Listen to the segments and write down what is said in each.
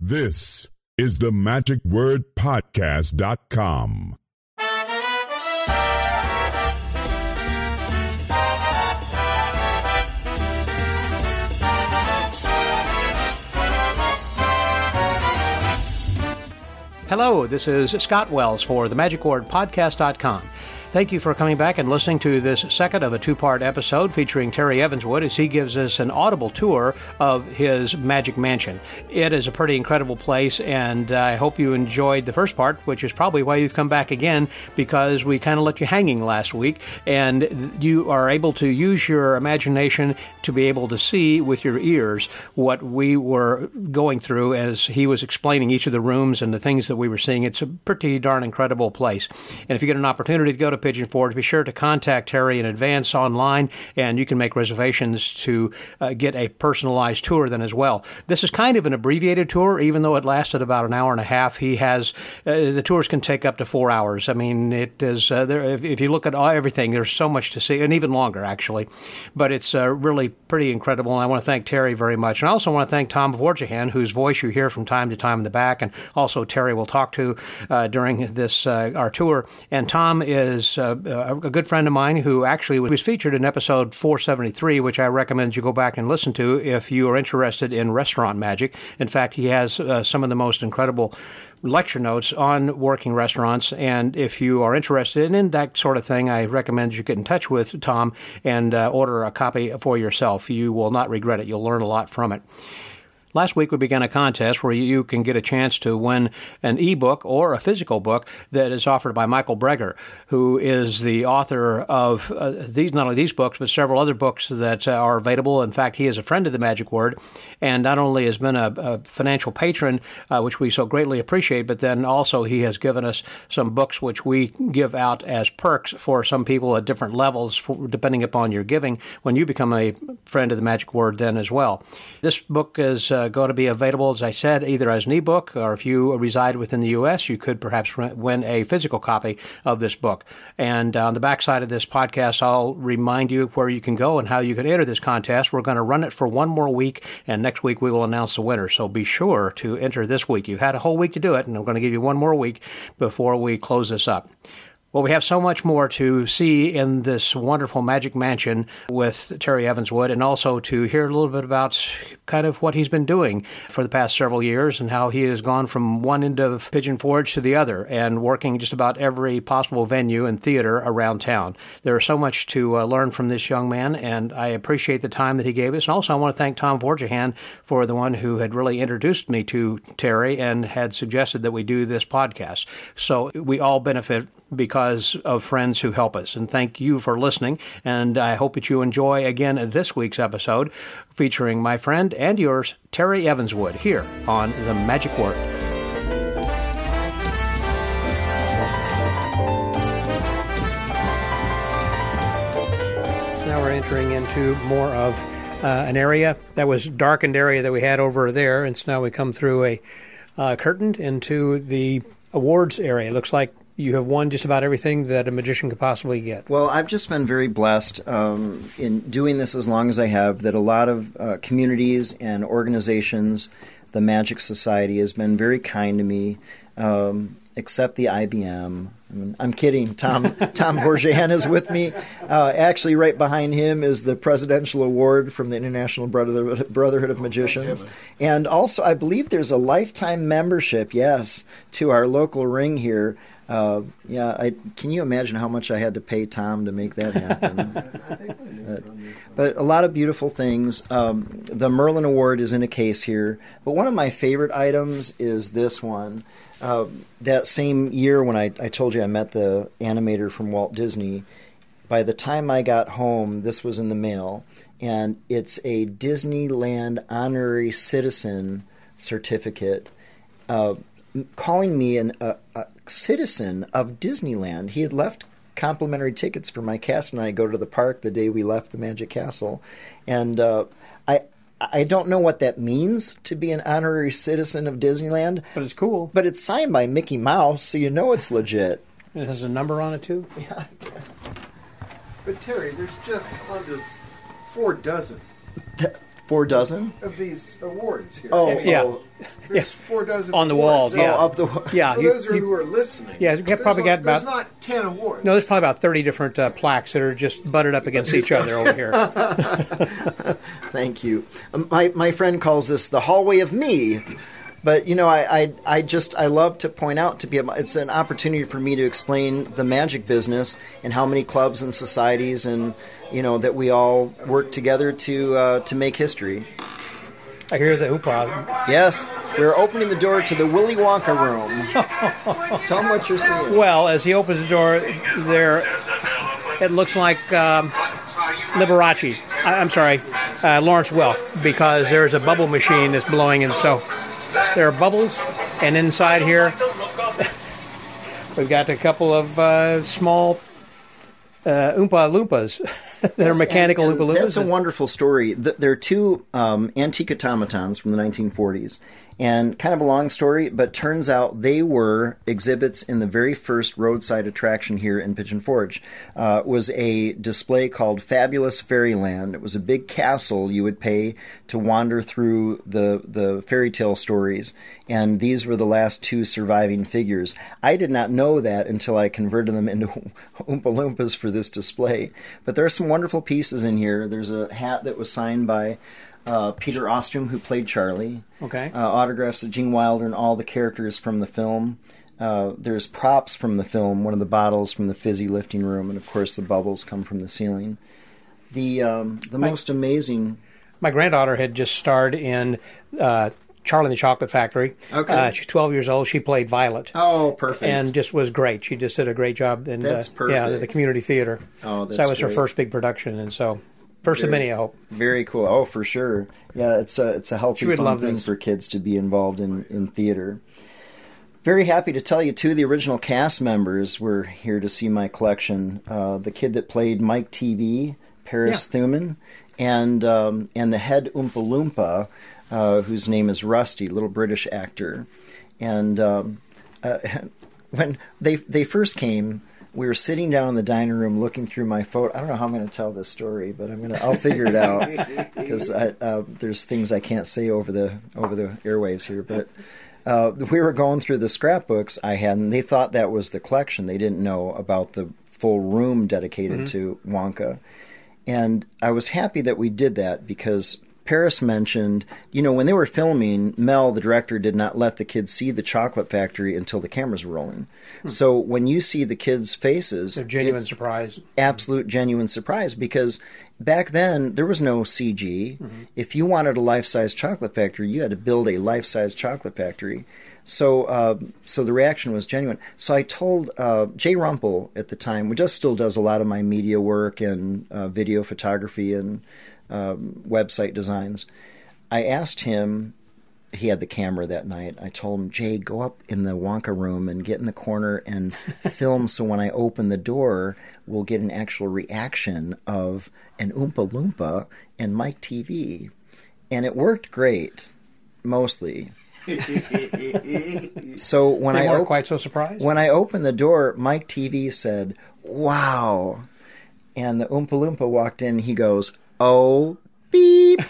This is the Magic Word Podcast.com. Hello, this is Scott Wells for the Magic Word Podcast.com. Thank you for coming back and listening to this second of a two part episode featuring Terry Evanswood as he gives us an audible tour of his Magic Mansion. It is a pretty incredible place, and I hope you enjoyed the first part, which is probably why you've come back again because we kind of let you hanging last week, and you are able to use your imagination to be able to see with your ears what we were going through as he was explaining each of the rooms and the things that we were seeing. It's a pretty darn incredible place. And if you get an opportunity to go to Pigeon Forge, be sure to contact Terry in advance online, and you can make reservations to uh, get a personalized tour then as well. This is kind of an abbreviated tour, even though it lasted about an hour and a half. He has uh, the tours can take up to four hours. I mean, it is uh, there. If, if, you look at all, everything, there's so much to see, and even longer actually. But it's uh, really pretty incredible. And I want to thank Terry very much, and I also want to thank Tom Vorjahan, whose voice you hear from time to time in the back, and also Terry will talk to uh, during this uh, our tour. And Tom is is uh, a good friend of mine who actually was featured in episode 473, which I recommend you go back and listen to if you are interested in restaurant magic. In fact, he has uh, some of the most incredible lecture notes on working restaurants. And if you are interested in that sort of thing, I recommend you get in touch with Tom and uh, order a copy for yourself. You will not regret it. You'll learn a lot from it. Last week, we began a contest where you can get a chance to win an ebook or a physical book that is offered by Michael Breggar, who is the author of uh, these not only these books but several other books that uh, are available. In fact, he is a friend of the Magic Word, and not only has been a, a financial patron, uh, which we so greatly appreciate, but then also he has given us some books which we give out as perks for some people at different levels, for, depending upon your giving. When you become a friend of the Magic Word, then as well, this book is uh, going to be available, as I said, either as an ebook or if you reside within the U.S., you could perhaps win a physical copy of this book. And on the backside of this podcast, I'll remind you where you can go and how you can enter this contest. We're going to run it for one more week, and next week we will announce the winner. So be sure to enter this week. You've had a whole week to do it, and I'm going to give you one more week before we close this up. Well, we have so much more to see in this wonderful Magic Mansion with Terry Evanswood, and also to hear a little bit about kind of what he's been doing for the past several years and how he has gone from one end of Pigeon Forge to the other and working just about every possible venue and theater around town. There is so much to uh, learn from this young man, and I appreciate the time that he gave us. And also, I want to thank Tom Vorjahan for the one who had really introduced me to Terry and had suggested that we do this podcast. So we all benefit because of friends who help us. And thank you for listening. And I hope that you enjoy again this week's episode featuring my friend and yours, Terry Evanswood, here on The Magic Word. Now we're entering into more of uh, an area that was darkened area that we had over there, and so now we come through a uh, curtain into the awards area. It looks like you have won just about everything that a magician could possibly get. Well, I've just been very blessed um, in doing this as long as I have that a lot of uh, communities and organizations, the Magic Society, has been very kind to me, um, except the IBM. I mean, I'm kidding. Tom Tom Vorjahan is with me. Uh, actually, right behind him is the Presidential Award from the International Brotherhood, Brotherhood of Magicians, oh, and also I believe there's a lifetime membership. Yes, to our local ring here. Uh, yeah, I, can you imagine how much I had to pay Tom to make that happen? but, but, a lot of beautiful things. Um, the Merlin Award is in a case here, but one of my favorite items is this one. Uh, that same year when I, I told you I met the animator from Walt Disney, by the time I got home, this was in the mail, and it's a Disneyland honorary citizen certificate. Uh, calling me an, a, a citizen of Disneyland. He had left complimentary tickets for my cast and I go to the park the day we left the Magic Castle, and uh, I. I don't know what that means to be an honorary citizen of Disneyland, but it's cool. But it's signed by Mickey Mouse, so you know it's legit. It has a number on it too. Yeah. But Terry, there's just under four dozen. Four dozen? of these awards here. Oh, Yeah. oh. There's four dozen On the awards. walls, yeah. Oh, of the Yeah, For you- those you- who are listening, Yeah, you there's probably not, got there's about- not ten awards. No, there's probably about 30 different uh, plaques that are just butted up against each other over here. Thank you. Um, My my friend calls this the hallway of me. But you know, I, I I just I love to point out to be able, it's an opportunity for me to explain the magic business and how many clubs and societies and you know that we all work together to uh, to make history. I hear the hoopla. Yes, we're opening the door to the Willy Wonka room. Tell them what you're seeing. Well, as he opens the door, there it looks like um, Liberace. I, I'm sorry, uh, Lawrence Welk, because there's a bubble machine that's blowing, and so there are bubbles. And inside here, we've got a couple of uh, small uh, Oompa Loompas that are mechanical And- and Oompa Loompas. That's a wonderful story. Th- There are two um, antique automatons from the 1940s, and kind of a long story, but turns out they were exhibits in the very first roadside attraction here in Pigeon Forge. Uh, was a display called Fabulous Fairyland. It was a big castle you would pay to wander through the the fairy tale stories, and these were the last two surviving figures. I did not know that until I converted them into Oompa Loompas for this display. But there are some wonderful pieces in here. There's a hat that was signed by uh, Peter Ostrum, who played Charlie. Okay. Uh, autographs of Gene Wilder and all the characters from the film. Uh, there's props from the film, one of the bottles from the fizzy lifting room, and of course the bubbles come from the ceiling. The um, the most amazing My granddaughter had just starred in uh, Charlie and the Chocolate Factory. Okay. Uh, she's 12 years old. She played Violet. oh perfect and just was great. She just did a great job in That's uh, yeah perfect. the community theater. Oh, that's so that was her first big production, and so first of Very- many, I hope. Very cool. Oh, for sure. Yeah, it's a it's a healthy fun thing this. for kids to be involved in in theater. Very happy to tell you two of The original cast members were here to see my collection. Uh, the kid that played Mike Teevee, Paris Yeah. Themmen, and um, and the head Oompa Loompa, uh, whose name is Rusty, little British actor. And um, uh, when they they first came, we were sitting down in the dining room looking through my photo. I don't know how I'm going to tell this story, but I'm gonna I'll figure it out because uh, there's things I can't say over the over the airwaves here. But uh, we were going through the scrapbooks I had, and they thought that was the collection. They didn't know about the full room dedicated to Wonka. And I was happy that we did that because Paris mentioned, you know, when they were filming, Mel, the director, did not let the kids see the chocolate factory until the cameras were rolling. So when you see the kids' faces, A genuine surprise. absolute genuine surprise because back then there was no CG. If you wanted a life-size chocolate factory, you had to build a life-size chocolate factory. So, uh, so the reaction was genuine. So I told uh, Jay Rumpel at the time, who just still does a lot of my media work and uh, video photography and um, website designs. I asked him he had the camera that night. I told him, Jay, go up in the Wonka room and get in the corner and film so when I open the door, we'll get an actual reaction of an Oompa Loompa and Mike Teevee. And it worked great, mostly. so when They I weren't op- quite so surprised. when I opened the door, Mike Teevee said, "Wow," and the Oompa Loompa walked in. He goes, "Oh, beep."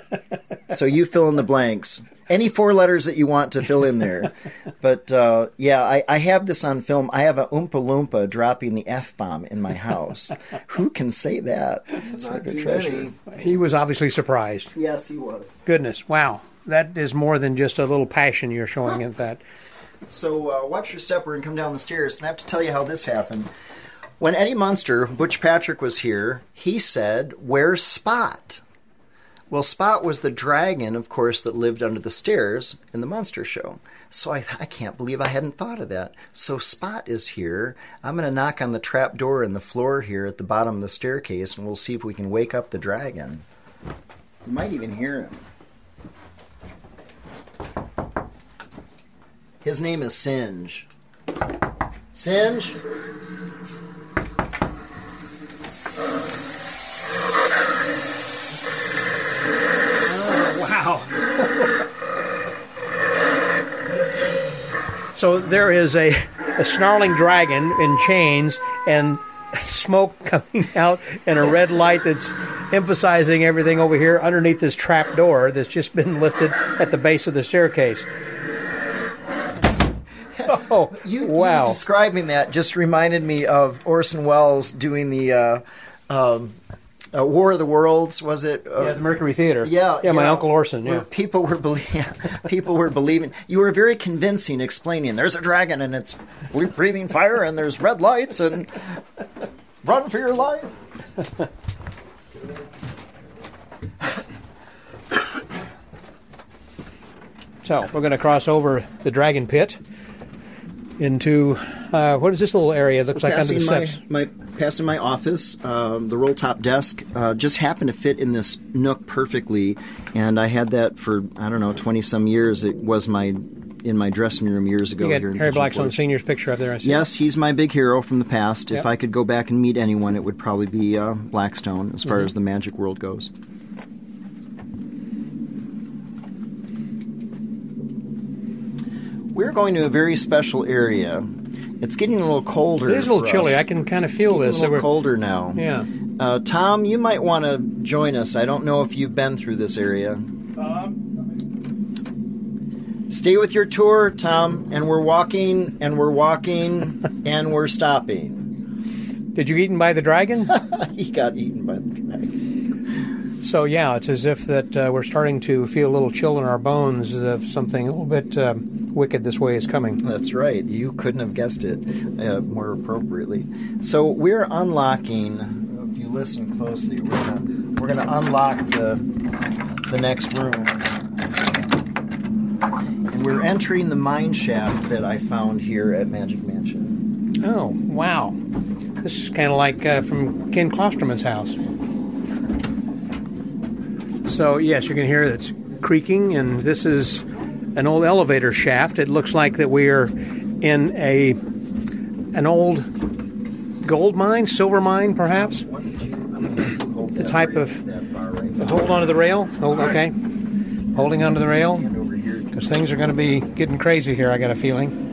so you fill in the blanks. Any four letters that you want to fill in there. But uh, yeah, I, I have this on film. I have a Oompa Loompa dropping the F bomb in my house. Who can say that? It's Not like a treasure. many. he was obviously surprised. Yes, he was. Goodness, wow. That is more than just a little passion you're showing at that. So uh, watch your step. We're come down the stairs, and I have to tell you how this happened. When Eddie Munster, Butch Patrick was here, he said, "Where's Spot?" Well, Spot was the dragon, of course, that lived under the stairs in the Munster show. So I, I can't believe I hadn't thought of that. So Spot is here. I'm going to knock on the trap door in the floor here at the bottom of the staircase, and we'll see if we can wake up the dragon. You might even hear him. His name is Singe. Singe? So there is a, a snarling dragon in chains and smoke coming out and a red light that's emphasizing everything over here underneath this trap door that's just been lifted at the base of the staircase. Oh, You, wow. you describing that just reminded me of Orson Welles doing the uh, um, uh, War of the Worlds. Was it? Uh, yeah, the Mercury Theater. Yeah, yeah, my yeah. Uncle Orson. Yeah, people were believing. people were believing. You were very convincing, explaining. There's a dragon and it's breathing fire, and there's red lights, and run for your life. so we're going to cross over the Dragon Pit into uh, what is this little area? It looks like under the passing my, steps. my passing my office, um, the roll top desk uh, just happened to fit in this nook perfectly, and I had that for I don't know twenty some years. It was my in my dressing room years ago. You got here Harry Blackstone. Senior's picture up there. I see. Yes, he's my big hero from the past. Yep. If I could go back and meet anyone, it would probably be uh, Blackstone as far Mm-hmm. as the magic world goes. We're going to a very special area. It's getting a little colder. It is a little chilly. us. I can kind of It's feel getting this. A little we're- colder now. Yeah. Uh, Tom, you might want to join us. I don't know if you've been through this area. Tom. Stay with your tour, Tom, and we're walking, and we're walking, and we're stopping. Did you get eaten by the dragon? he got eaten by the dragon. So yeah, it's as if that uh, we're starting to feel a little chill in our bones of something a little bit um, wicked this way is coming. That's right. You couldn't have guessed it uh, more appropriately. So we're unlocking. If you listen closely, we're gonna we're gonna unlock the the next room, and we're entering the mine shaft that I found here at Magic Mansion. Oh wow, this is kind of like uh, from Ken Klosterman's house. So yes, you can hear it's creaking, and this is an old elevator shaft. It looks like that we are in a an old gold mine, silver mine, perhaps. the type of- Hold onto the rail. Hold, okay. Holding onto the rail because things are going to be getting crazy here. I got a feeling.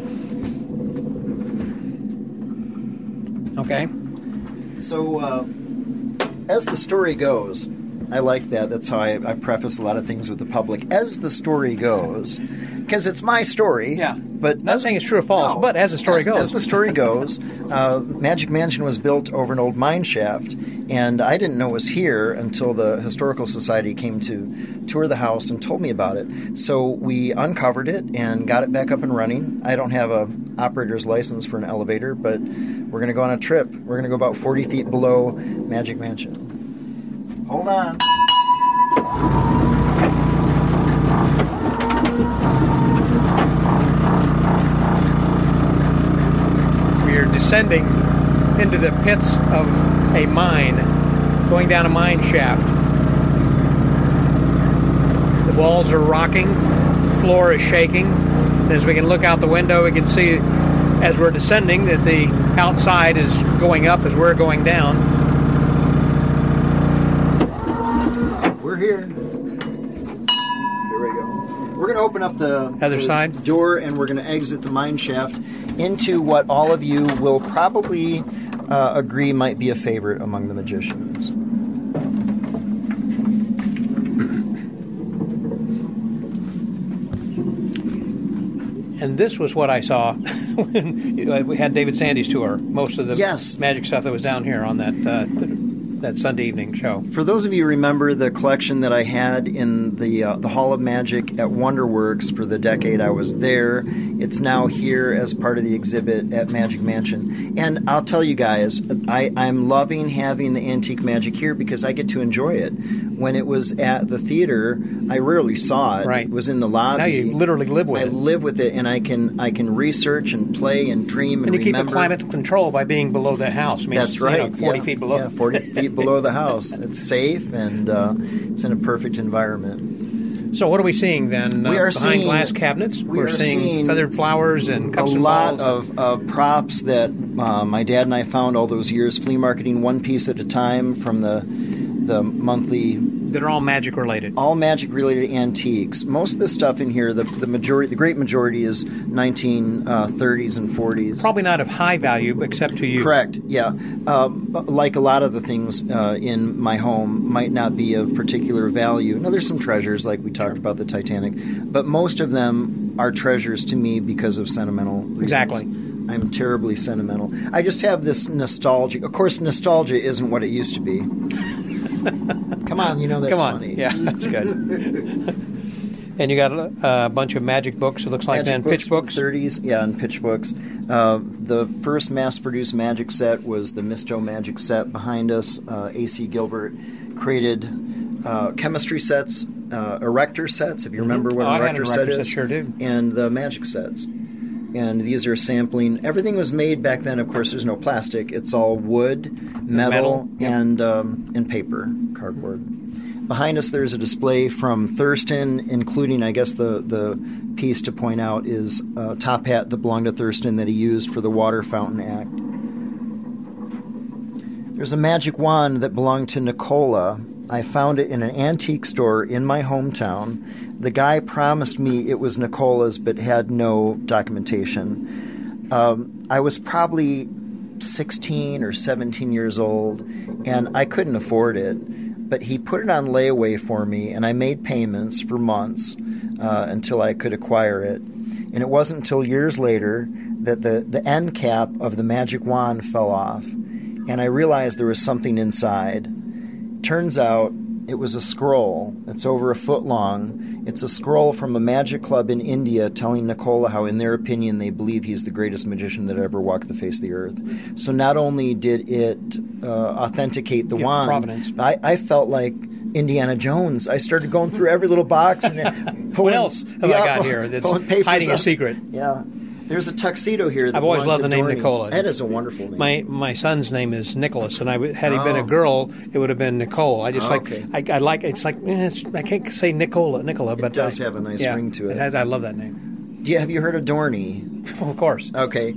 Okay. So, uh, as the story goes, I like that. That's how I, I preface a lot of things with the public. As the story goes, because it's my story. Yeah. But Not saying it's true or false, but as the story as, goes. As the story goes, uh, Magic Mansion was built over an old mine shaft, and I didn't know it was here until the Historical Society came to tour the house and told me about it. So we uncovered it and got it back up and running. I don't have a operator's license for an elevator, but we're going to go on a trip. We're going to go about 40 feet below Magic Mansion. Hold on. We are descending into the pits of a mine, going down a mine shaft. The walls are rocking, the floor is shaking. And as we can look out the window, we can see as we're descending that the outside is going up as we're going down. We're here. There we go. We're going to open up the Other the side? door and we're going to exit the mine shaft into what all of you will probably uh, agree might be a favorite among the magicians. And this was what I saw when we had David Sandy's tour. Most of the Yes. magic stuff that was down here on that uh, that Sunday evening show. For those of you who remember the collection that I had in the uh, the Hall of Magic at Wonderworks for the decade I was there, it's now here as part of the exhibit at Magic Mansion. And I'll tell you guys, I, I'm loving having the antique magic here because I get to enjoy it. When it was at the theater, I rarely saw it. Right. It was in the lobby. Now you literally live with I it. I live with it, and I can I can research and play and dream and, And you keep remember. a climate control by being below the house. I mean, That's it's, you know, right. 40 yeah. feet below. Yeah, 40 feet below the house. It's safe and uh, it's in a perfect environment. So what are we seeing then? We Uh, are behind seeing- glass cabinets. we We're are seeing, seeing feathered flowers and A cups and lot of, of props that uh, my dad and I found all those years flea marketing one piece at a time from the the monthly That are all magic related. all magic related antiques. Most of the stuff in here, the, the majority, the great majority, is 1930s and 40s. Probably not of high value, except to you. Correct. Yeah. Um, like a lot of the things uh, in my home might not be of particular value. Now, there's some treasures, like we talked about the Titanic, but most of them are treasures to me because of sentimental. Reasons. Exactly. I'm terribly sentimental. I just have this nostalgia. Of course, nostalgia isn't what it used to be. Come on, you know that's Come on. funny. Yeah, that's good. and you got a, a bunch of magic books, it looks like, then. Pitch books. from the 30s, yeah, and pitch books. Uh, the first mass-produced magic set was the Mysto magic set behind us. Uh, A.C. Gilbert created uh, chemistry sets, uh, erector sets, if you remember what Oh, I an had an erector set erector is. sure do. And the magic sets. And these are sampling. Everything was made back then. Of course, there's no plastic. It's all wood, metal, metal, yep. and um, and paper, cardboard. Behind us, there's a display from Thurston, including, I guess, the, the piece to point out is a top hat that belonged to Thurston that he used for the Water Fountain Act. There's a magic wand that belonged to Nicola. I found it in an antique store in my hometown. The guy promised me it was Nicola's, but had no documentation. Um, I was probably 16 or 17 years old, and I couldn't afford it. But he put it on layaway for me, and I made payments for months uh, until I could acquire it. And it wasn't until years later that the, the end cap of the magic wand fell off, and I realized there was something inside. Turns out it was a scroll. It's over a foot long. It's a scroll from a magic club in India telling Nicola how, in their opinion, they believe he's the greatest magician that ever walked the face of the earth. So not only did it uh, authenticate the Yeah, wand, provenance. I, I felt like Indiana Jones. I started going through every little box and pulling. What else have I got here that's hiding a secret? Yeah. There's a tuxedo here. That I've always loved the name Dorny. Nicola. That is a wonderful name. My my son's name is Nicholas, and I had he been a Oh. girl, it would have been Nicole. I just Oh, like okay. I, I like it's like eh, it's, I can't say Nicola Nicola, but does I- have a nice yeah, ring to it. has- I love that name. You, have you heard of Dorny? of course, Okay.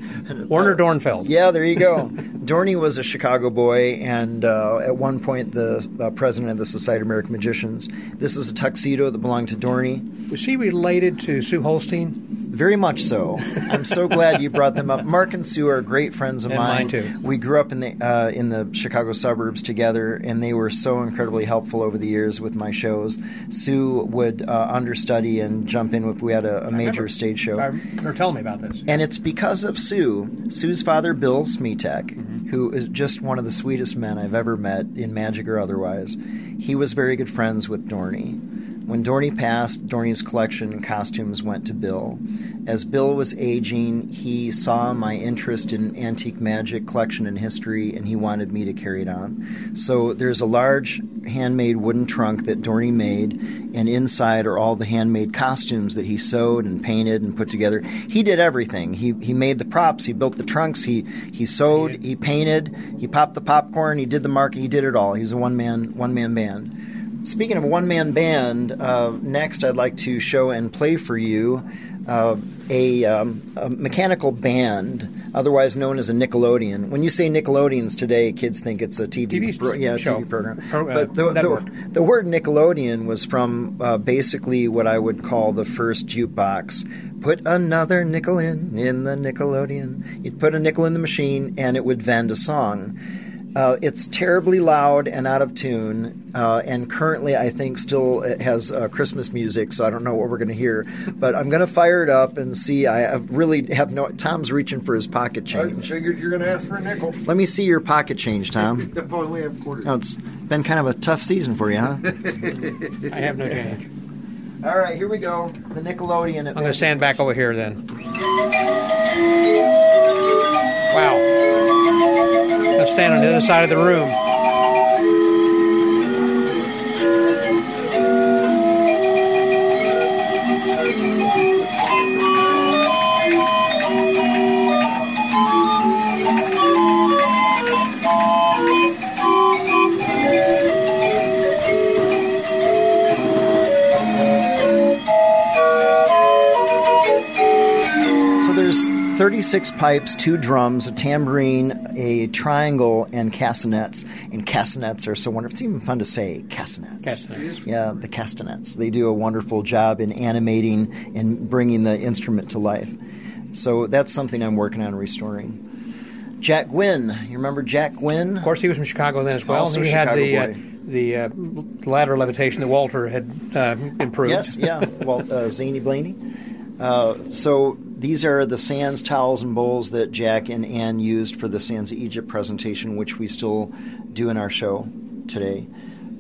Werner Dornfield. Yeah, there you go. Dorny was a Chicago boy, and uh, at one point the uh, president of the Society of American Magicians. This is a tuxedo that belonged to Dorny. Was he related to Sue Holstein? Very much so. I'm so glad you brought them up. Mark and Sue are great friends of And mine. mine, too. We grew up in the uh, in the Chicago suburbs together, and they were so incredibly helpful over the years with my shows. Sue would uh, understudy and jump in if we had a, a major stage show. I, or tell me about this. And it's because of Sue. Sue's father, Bill Smetek, Mm-hmm. who is just one of the sweetest men I've ever met, in magic or otherwise. He was very good friends with Dorny. When Dorny passed, Dorny's collection and costumes went to Bill. As Bill was aging, he saw my interest in antique magic collection and history, and he wanted me to carry it on. So there's a large handmade wooden trunk that Dorny made, and inside are all the handmade costumes that he sewed and painted and put together. He did everything. He he made the props, he built the trunks, he he sewed, he painted, he popped the popcorn, he did the market, he did it all. He was a one man one man band. Speaking of one man band, uh, next I'd like to show and play for you uh, a, um, a mechanical band, otherwise known as a Nickelodeon. When you say Nickelodeons today, kids think it's a TV, TV pro- yeah, show. TV program. Pro- uh, but the, the, the word Nickelodeon was from uh, basically what I would call the first jukebox. Put another nickel in in the Nickelodeon. You'd put a nickel in the machine, and it would vend a song. Uh, it's terribly loud and out of tune, uh, and currently I think still it has uh, Christmas music, so I don't know what we're going to hear. But I'm going to fire it up and see. I, I really have no. Tom's reaching for his pocket change. I change. figured you're going to ask for a nickel. Let me see your pocket change, Tom. If I only have quarters. Oh, it's been kind of a tough season for you, huh? I have no change. All right, here we go. The Nickelodeon. I'm going to stand back over here then. Wow. Let's stand on the other side of the room. 36 pipes, two drums, a tambourine, a triangle, and castanets. And castanets are so wonderful. It's even fun to say castanets. Castanets. Yeah, the castanets. They do a wonderful job in animating and bringing the instrument to life. So that's something I'm working on restoring. Jack Gwynne. You remember Jack Gwynne? Of course, he was from Chicago then as well. Also he had Chicago the uh, the uh, ladder levitation that Walter had uh, improved. Yes, yeah. Well, uh, Zany Blaney. Uh, so these are the sands, towels, and bowls that Jack and Ann used for the Sands of Egypt presentation, which we still do in our show today.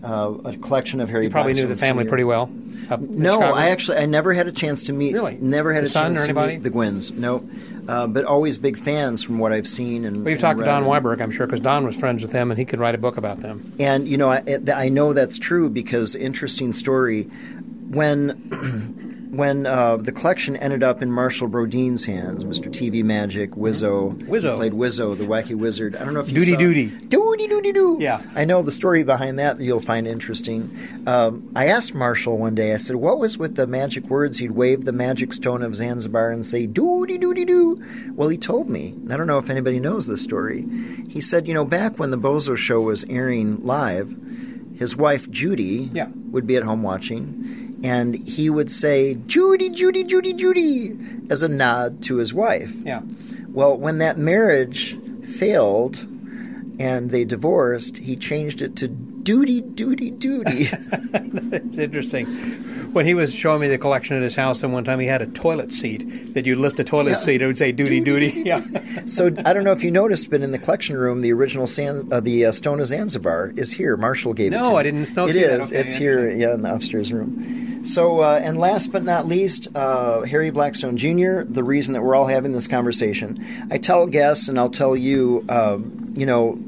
Uh, a collection of Harry. You probably knew the family pretty well. No, Chicago. I actually I never had a chance to meet. Really? Never had The a chance to anybody? meet the Gwynnes. No, uh, but always big fans from what I've seen and. Well, you've and talked to Don. Weiberg, I'm sure, because Don was friends with them, and he could write a book about them. And you know, I, I know that's true because interesting story. When when uh, the collection ended up in Marshall Brodien's hands, Mr. TV Magic, Wizzo, Wizzo. played Wizzo, the wacky wizard. I don't know if you Doody saw doody. doody doody doo. Yeah. I know the story behind that. that You'll find interesting. Um, I asked Marshall one day. I said, "What was with the magic words?" He'd wave the magic stone of Zanzibar and say "doody doody doo." Well, he told me. and I don't know if anybody knows this story. He said, "You know, back when the Bozo Show was airing live, his wife Judy Yeah. would be at home watching, and he would say Judy, Judy, Judy, Judy as a nod to his wife." Yeah. Well, when that marriage failed and they divorced, he changed it to duty, duty, duty. It's interesting. When he was showing me the collection at his house, and one time he had a toilet seat that you lift the toilet Yeah. seat, it would say "duty duty." Yeah, so I don't know if you noticed, but in the collection room, the original San, uh, the uh, Stone of Zanzibar is here. Marshall gave it No, to me. No, I didn't know- It is. Okay, it's here, yeah, in the upstairs room. So, uh, and last but not least, uh, Harry Blackstone Jr. The reason that we're all having this conversation, I tell guests, and I'll tell you, um, you know,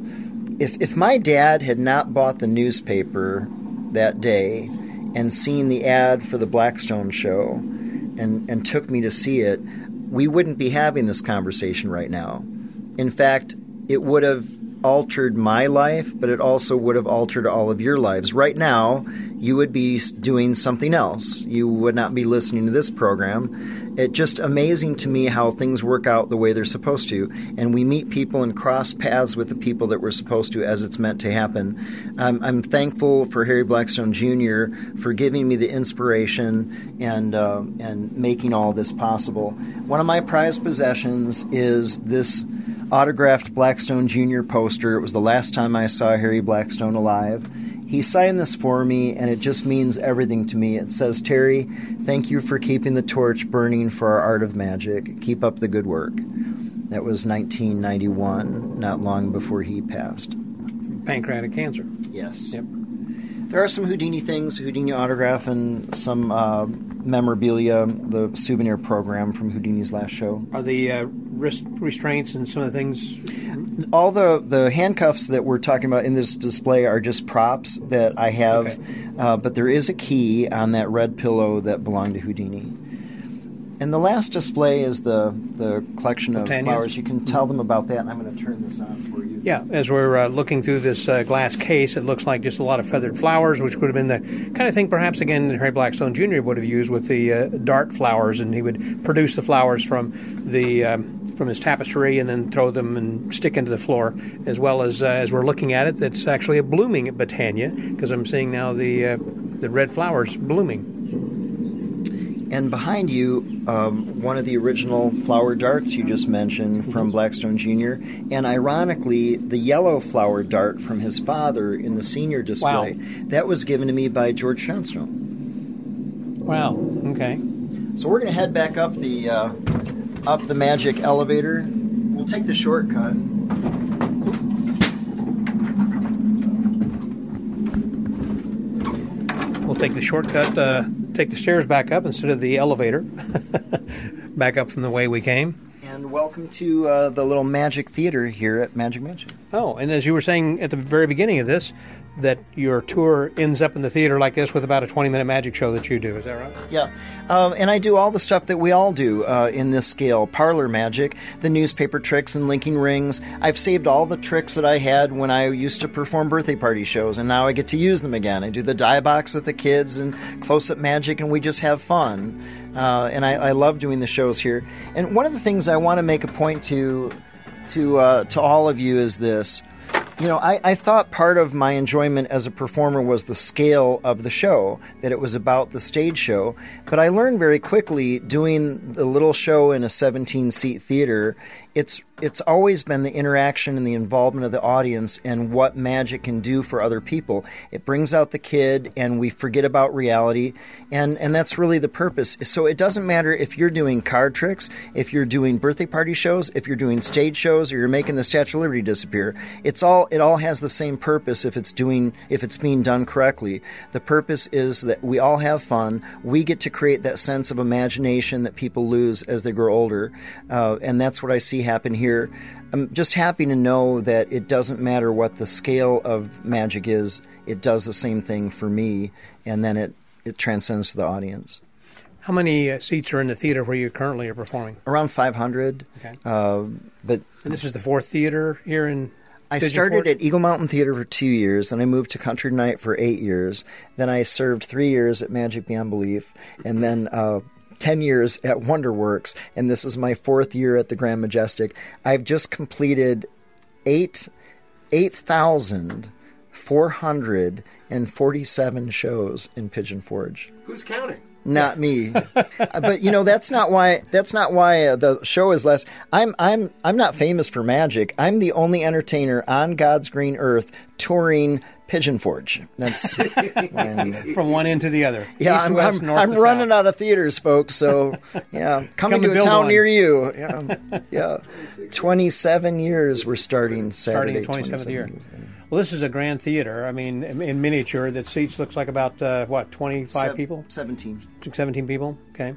if if my dad had not bought the newspaper that day and seen the ad for the Blackstone show and and took me to see it, we wouldn't be having this conversation right now. In fact, it would have altered my life, but it also would have altered all of your lives. Right now, you would be doing something else. You would not be listening to this program. It's just amazing to me how things work out the way they're supposed to, and we meet people and cross paths with the people that we're supposed to as it's meant to happen. I'm, I'm thankful for Harry Blackstone Jr. for giving me the inspiration and uh, and making all this possible. One of my prized possessions is this autographed Blackstone Jr. poster. It was the last time I saw Harry Blackstone alive. He signed this for me, and it just means everything to me. It says, Terry, thank you for keeping the torch burning for our art of magic. Keep up the good work. That was 1991, not long before he passed. pancreatic cancer. Yes. Yep. There are some Houdini things, Houdini autograph, and some uh, memorabilia, the souvenir program from Houdini's last show. Are the uh, wrist restraints and some of the things? all the the handcuffs that we're talking about in this display are just props that I have, Okay. uh, but there is a key on that red pillow that belonged to Houdini. And the last display is the the collection of Botanias? flowers. You can tell them about that. and I'm going to turn this on for you. Yeah, as we're uh, looking through this uh, glass case, it looks like just a lot of feathered flowers, which would have been the kind of thing perhaps again Harry Blackstone Jr. would have used with the uh, dart flowers, and he would produce the flowers from the um, from his tapestry and then throw them and stick into the floor. As well as uh, as we're looking at it, it's actually a blooming Botania because I'm seeing now the uh, the red flowers blooming. And behind you, um, one of the original flower darts you just mentioned from Blackstone Jr., and ironically, the yellow flower dart from his father in the senior display. That was given to me by George Johnstone. Wow. Okay. So we're going to head back up the uh, up the magic elevator. We'll take the shortcut. Take the shortcut, uh, take the stairs back up instead of the elevator. back up from the way we came. And welcome to uh, the little magic theater here at Magic Mansion. Oh, and as you were saying at the very beginning of this, that your tour ends up in the theater like this with about a 20 minute magic show that you do. Is that right? Yeah. Um, and I do all the stuff that we all do uh, in this scale parlor magic, the newspaper tricks and linking rings. I've saved all the tricks that I had when I used to perform birthday party shows, and now I get to use them again. I do the die box with the kids and close up magic, and we just have fun. Uh, and I, I love doing the shows here. And one of the things I want to make a point to to uh, to all of you is this. You know, I, I thought part of my enjoyment as a performer was the scale of the show, that it was about the stage show. But I learned very quickly doing the little show in a 17 seat theater, it's it's always been the interaction and the involvement of the audience and what magic can do for other people. It brings out the kid and we forget about reality and and that's really the purpose. So it doesn't matter if you're doing card tricks, if you're doing birthday party shows, if you're doing stage shows or you're making the Statue of Liberty disappear. It's all it all has the same purpose if it's doing if it's being done correctly. The purpose is that we all have fun. We get to create that sense of imagination that people lose as they grow older. Uh, and that's what I see happen here. I'm just happy to know that it doesn't matter what the scale of magic is, it does the same thing for me, and then it, it transcends to the audience. How many uh, seats are in the theater where you currently are performing? Around 500. Okay. Uh, but And this is the fourth theater here in. I started at Eagle Mountain Theater for two years, then I moved to Country Night for eight years. Then I served three years at Magic Beyond Belief, and then uh, 10 years at Wonderworks, and this is my fourth year at the Grand Majestic. I've just completed eight 8,447 shows in Pigeon Forge. Who's counting? Not me, but you know that's not why that's not why uh, the show is less. I'm I'm I'm not famous for magic. I'm the only entertainer on God's green earth touring Pigeon Forge. That's From one end to the other. yeah. East I'm west, I'm, north I'm running south. out of theaters, folks. So yeah, coming Come to to, a town one. near you. Yeah, yeah. Twenty seven years. We're starting Starting Saturday. in 27th year. Well, this is a grand theater. I mean, in, in miniature, that seats looks like about, uh, what, 25 Sev- people? Seventeen. 17 people? Okay.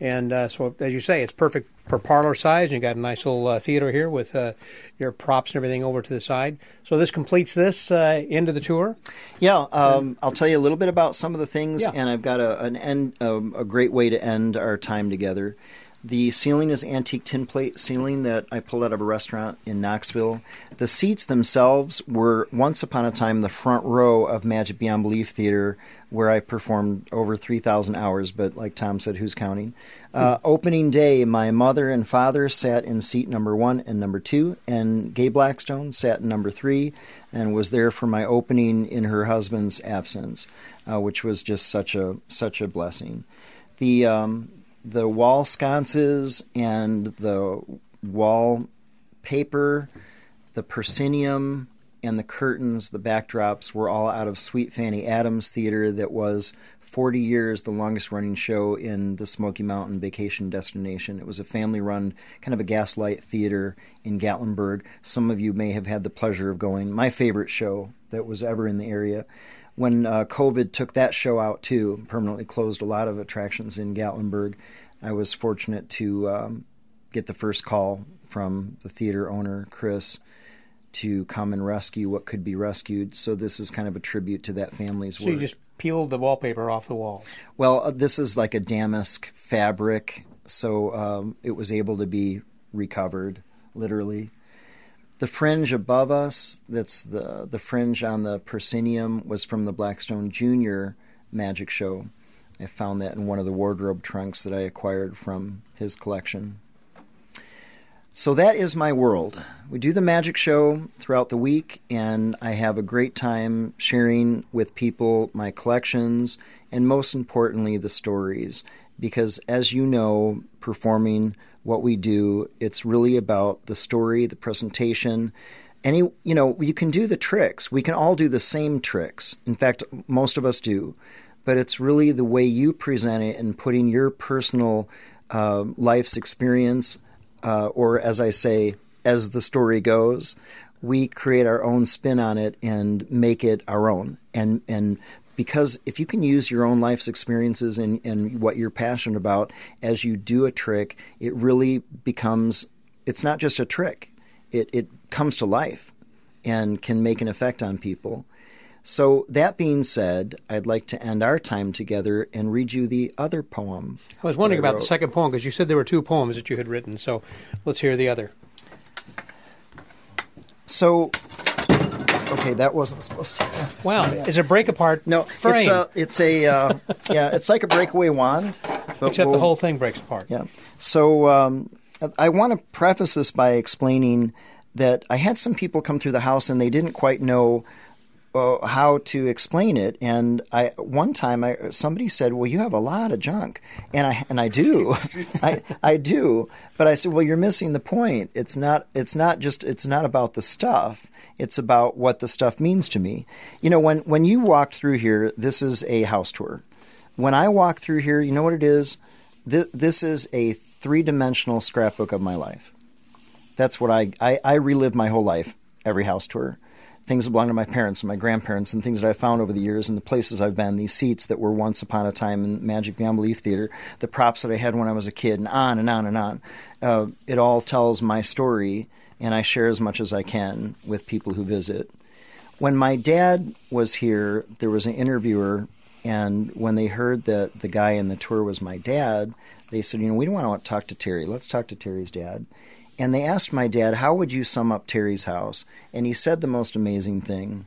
And uh, so, as you say, it's perfect for parlor size. You got a nice little uh, theater here with uh, your props and everything over to the side. So this completes this uh, end of the tour. Yeah, um, I'll tell you a little bit about some of the things, Yeah. and I've got a an end, um, a great way to end our time together. The ceiling is antique tin plate ceiling that I pulled out of a restaurant in Knoxville. The seats themselves were once upon a time the front row of Magic Beyond Belief Theater, where I performed over 3,000 hours, but like Tom said, who's counting? Uh, opening day, my mother and father sat in seat number one and number two, and Gay Blackstone sat in number three and was there for my opening in her husband's absence, uh, which was just such a such a blessing. The um, the wall sconces and the wall paper, the proscenium, and the curtains, the backdrops were all out of Sweet Fanny Adams Theater that was 40 years the longest running show in the Smoky Mountain vacation destination. It was a family run, kind of a gaslight theater in Gatlinburg. Some of you may have had the pleasure of going. My favorite show that was ever in the area. When uh, COVID took that show out too, permanently closed a lot of attractions in Gatlinburg, I was fortunate to um, get the first call from the theater owner, Chris, to come and rescue what could be rescued. So this is kind of a tribute to that family's So work. you just peeled the wallpaper off the wall. Well, uh, this is like a damask fabric, so um, it was able to be recovered, literally. The fringe above us, that's the the fringe on the proscenium, was from the Blackstone Junior Magic Show. I found that in one of the wardrobe trunks that I acquired from his collection. So that is my world. We do the magic show throughout the week, and I have a great time sharing with people my collections and, most importantly, the stories. Because, as you know, performing what we do, it's really about the story, the presentation. Any, you know, you can do the tricks. We can all do the same tricks. In fact, most of us do. But it's really the way you present it and putting your personal uh, life's experience uh, or as I say, as the story goes, we create our own spin on it and make it our own. And and because if you can use your own life's experiences and, and what you're passionate about as you do a trick, it really becomes it's not just a trick. It it comes to life. and can make an effect on people. So, that being said, I'd like to end our time together and read you the other poem. I was wondering I about the second poem because you said there were two poems that you had written. So let's hear the other. So, okay, that wasn't supposed to. Wow, it's a break apart No, frame, it's a, it's a, uh, yeah, it's like a breakaway wand. except the we'll- whole thing breaks apart. Yeah. So um, I want to preface this by explaining that I had some people come through the house and they didn't quite know uh, how to explain it. And I one time I somebody said, "Well, you have a lot of junk," and I and I do, I I do. But I said, "Well, you're missing the point. It's not. It's not just. It's not about the stuff." It's about what the stuff means to me. You know, when, when you walked through here, this is a house tour. When I walk through here, you know what it is? Th- this is a three dimensional scrapbook of my life. That's what I, I I relive my whole life every house tour. Things that belong to my parents and my grandparents and things that I've found over the years and the places I've been, these seats that were once upon a time in Magic Beyond Belief Theater, the props that I had when I was a kid, and on and on and on. Uh, it all tells my story, and I share as much as I can with people who visit. When my dad was here, there was an interviewer, and when they heard that the guy in the tour was my dad, they said, You know, we don't want to talk to Terry. Let's talk to Terry's dad. And they asked my dad, How would you sum up Terry's house? And he said the most amazing thing.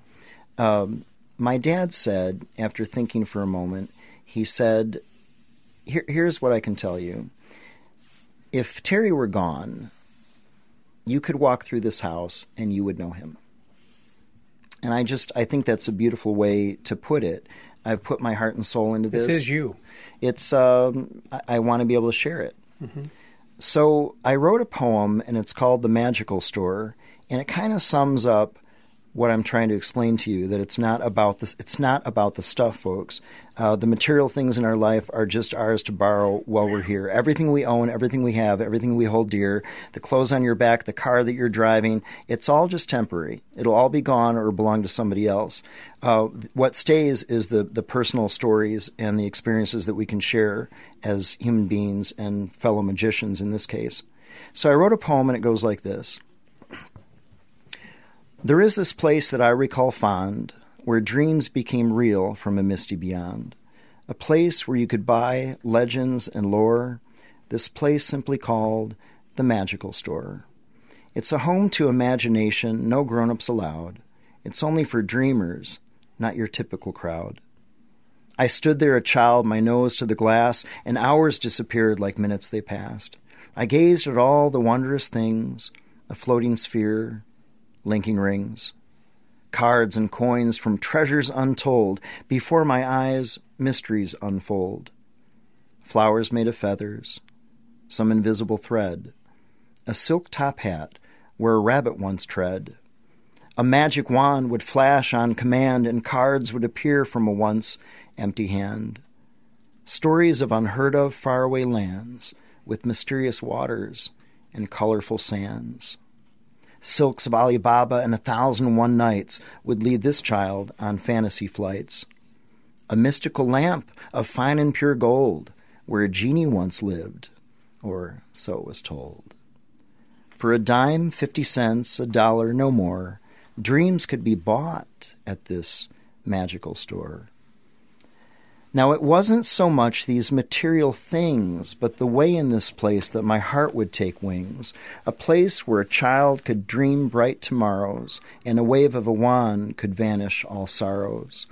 Um, my dad said, after thinking for a moment, he said, Here, Here's what I can tell you. If Terry were gone, you could walk through this house and you would know him. And I just, I think that's a beautiful way to put it. I've put my heart and soul into this. This is you. It's, um, I, I want to be able to share it. So I wrote a poem, and it's called The Magical Store, and it kind of sums up what I'm trying to explain to you that it's not about this. It's not about the stuff, folks. Uh, the material things in our life are just ours to borrow while we're here. Everything we own, everything we have, everything we hold dear, the clothes on your back, the car that you're driving, it's all just temporary. It'll all be gone or belong to somebody else. Uh, what stays is the the personal stories and the experiences that we can share as human beings and fellow magicians in this case. So I wrote a poem, and it goes like this. There is this place that I recall fond, where dreams became real from a misty beyond. A place where you could buy legends and lore. This place simply called the Magical Store. It's a home to imagination, no grown ups allowed. It's only for dreamers, not your typical crowd. I stood there a child, my nose to the glass, and hours disappeared like minutes they passed. I gazed at all the wondrous things a floating sphere, linking rings, cards and coins from treasures untold. Before my eyes, mysteries unfold. Flowers made of feathers, some invisible thread, a silk top hat where a rabbit once tread. A magic wand would flash on command, and cards would appear from a once empty hand. Stories of unheard of faraway lands with mysterious waters and colorful sands silks of Alibaba and a thousand and one nights would lead this child on fantasy flights. A mystical lamp of fine and pure gold, where a genie once lived, or so it was told. For a dime, fifty cents, a dollar, no more, dreams could be bought at this magical store. Now, it wasn't so much these material things, but the way in this place that my heart would take wings, a place where a child could dream bright tomorrows, and a wave of a wand could vanish all sorrows.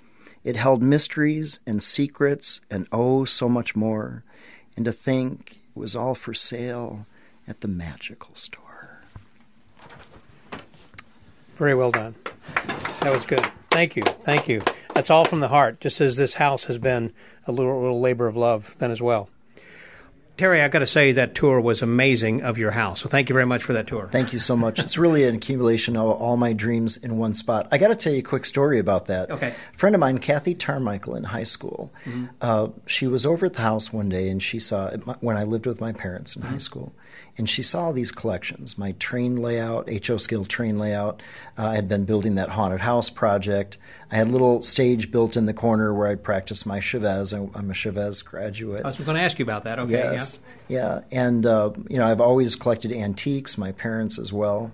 It held mysteries and secrets, and oh, so much more. And to think it was all for sale at the magical store. Very well done. That was good. Thank you. Thank you. That's all from the heart, just as this house has been a little, little labor of love then as well. Terry, I got to say that tour was amazing of your house. So thank you very much for that tour. Thank you so much. It's really an accumulation of all my dreams in one spot. I got to tell you a quick story about that. Okay. A friend of mine, Kathy Tarmichael, in high school, uh, she was over at the house one day and she saw when I lived with my parents in high school, and she saw these collections. My train layout, HO scale train layout. Uh, I had been building that haunted house project. I had a little stage built in the corner where I'd practice my Chavez. I'm a Chavez graduate. I was going to ask you about that. Okay. Yes, yeah, and uh, you know I've always collected antiques. My parents as well,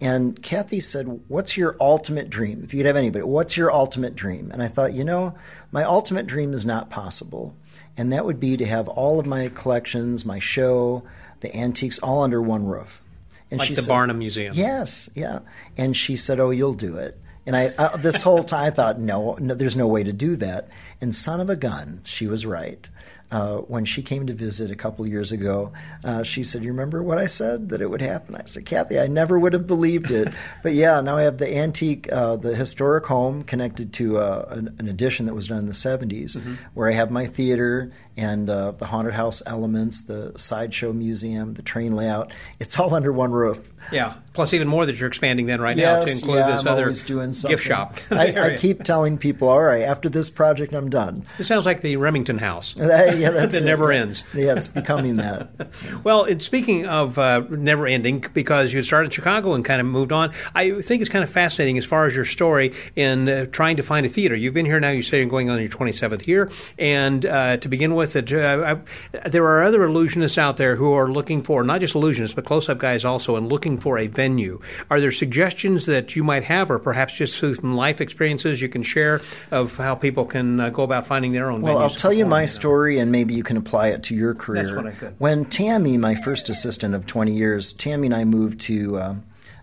And Kathy said, What's your ultimate dream? If you could have anybody, what's your ultimate dream? And I thought, you know, my ultimate dream is not possible. And that would be to have all of my collections, my show, the antiques, all under one roof. And like she the said, Barnum Museum. Yes, yeah. And she said, "Oh, you'll do it." And I, I this whole time I thought, no, no, there's no way to do that. And son of a gun, she was right. Uh, when she came to visit a couple years ago, uh, she said, "You remember what I said that it would happen?" I said, "Kathy, I never would have believed it, but yeah, now I have the antique, uh, the historic home connected to uh, an, an, addition that was done in the '70s, mm-hmm. where I have my theater and uh, the haunted house elements, the sideshow museum, the train layout. It's all under one roof." Yeah. Plus, even more that you're expanding then right yes, now to include yeah, this I'm other doing something. gift shop. I, I, keep telling people, all right, after this project, I'm done. It sounds like the Remington House. yeah, that's that never ends. Yeah, it's becoming that. well, it, speaking of uh, never ending, because you started in Chicago and kind of moved on, I think it's kind of fascinating as far as your story in uh, trying to find a theater. You've been here now, you say you're going on your 27th year. And uh, to begin with, it, uh, I, there are other illusionists out there who are looking for, not just illusionists, but close up guys also, and looking for a venue. Are there suggestions that you might have, or perhaps just through some life experiences you can share of how people can uh, go about finding their own well? I'll tell you my story, and maybe you can apply it to your career. That's what I could. When Tammy, my first assistant of 20 years, Tammy and I moved to. Uh,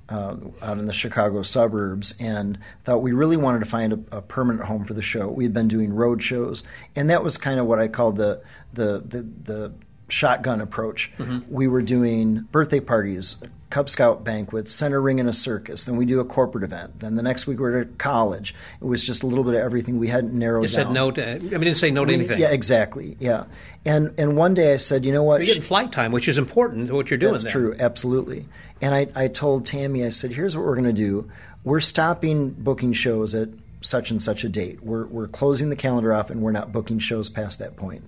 uh, out in the Chicago suburbs, and thought we really wanted to find a, a, permanent home for the show. We had been doing road shows, and that was kind of what I called the the the, the shotgun approach. Mm-hmm. We were doing birthday parties, Cub Scout banquets, center ring in a circus. Then we do a corporate event. Then the next week we're at college. It was just a little bit of everything. We hadn't narrowed you down. said no to. I mean, didn't say no to we, anything. Yeah, exactly. Yeah, and and one day I said, you know what? You're getting flight time, which is important to what you're doing. That's there. true, absolutely. And I I told Tammy, I said, here's what we're going to do. We're stopping booking shows at such and such a date. We're we're closing the calendar off, and we're not booking shows past that point.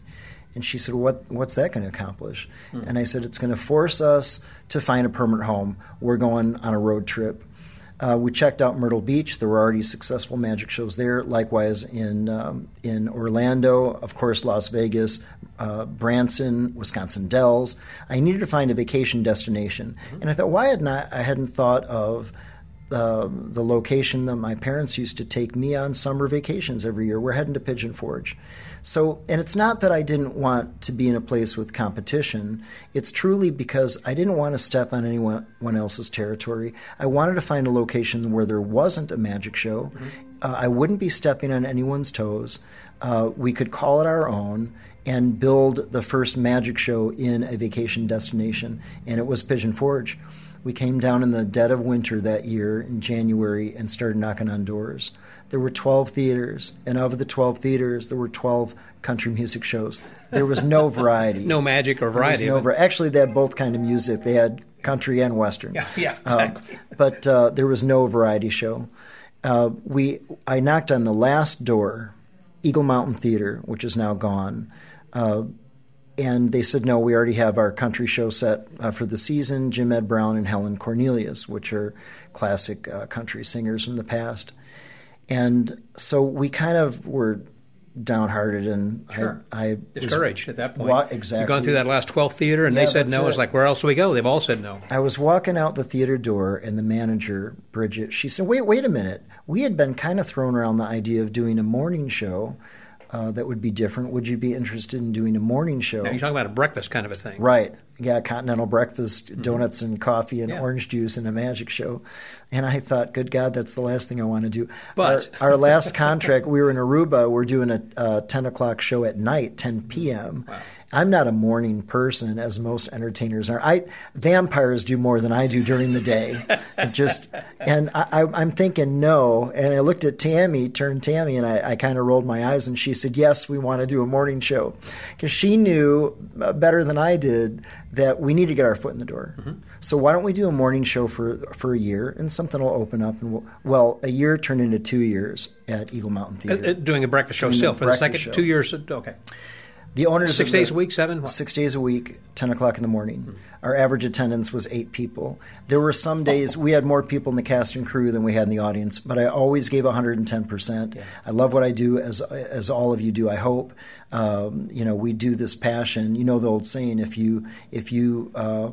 And she said, "What? What's that going to accomplish?" Hmm. And I said, "It's going to force us to find a permanent home. We're going on a road trip." Uh, we checked out Myrtle Beach. There were already successful magic shows there. Likewise in um, in Orlando, of course, Las Vegas, uh, Branson, Wisconsin Dells. I needed to find a vacation destination, mm-hmm. and I thought, why had not I hadn't thought of uh, the location that my parents used to take me on summer vacations every year. We're heading to Pigeon Forge. So, and it's not that I didn't want to be in a place with competition. It's truly because I didn't want to step on anyone else's territory. I wanted to find a location where there wasn't a magic show. Mm-hmm. Uh, I wouldn't be stepping on anyone's toes. Uh, we could call it our own and build the first magic show in a vacation destination, and it was Pigeon Forge. We came down in the dead of winter that year in January and started knocking on doors. There were 12 theaters, and of the 12 theaters, there were 12 country music shows. There was no variety. no magic or variety. No Actually, they had both kind of music. They had country and western. Yeah, yeah exactly. Uh, but uh, there was no variety show. Uh, we I knocked on the last door, Eagle Mountain Theater, which is now gone. Uh, and they said, no, we already have our country show set uh, for the season Jim Ed Brown and Helen Cornelius, which are classic uh, country singers from the past. And so we kind of were downhearted and sure. I, I discouraged was, at that point. Wa- exactly. You've gone through that last 12th theater and yeah, they said no. It. It's like, where else do we go? They've all said no. I was walking out the theater door and the manager, Bridget, she said, wait, wait a minute. We had been kind of thrown around the idea of doing a morning show uh, that would be different. Would you be interested in doing a morning show? Now you're talking about a breakfast kind of a thing. Right. Yeah, continental breakfast, mm-hmm. donuts and coffee and yeah. orange juice and a magic show. And I thought, good God, that's the last thing I want to do. But our, our last contract, we were in Aruba. We're doing a, a 10 o'clock show at night, 10 p.m. Wow. I'm not a morning person as most entertainers are. I vampires do more than I do during the day. just and I, am thinking no. And I looked at Tammy, turned Tammy, and I, I kind of rolled my eyes, and she said, "Yes, we want to do a morning show," because she knew uh, better than I did that we need to get our foot in the door. Mm-hmm. So why don't we do a morning show for for a year, and something will open up, and we'll, well, a year turned into two years at Eagle Mountain Theater, uh, uh, doing a breakfast show doing still for the second show. two years. Okay. The owners six the, days a week, seven. What? Six days a week, ten o'clock in the morning. Mm-hmm. Our average attendance was eight people. There were some days we had more people in the cast and crew than we had in the audience, but I always gave one hundred and ten percent. I love what I do, as as all of you do. I hope um, you know we do this passion. You know the old saying: if you if you uh,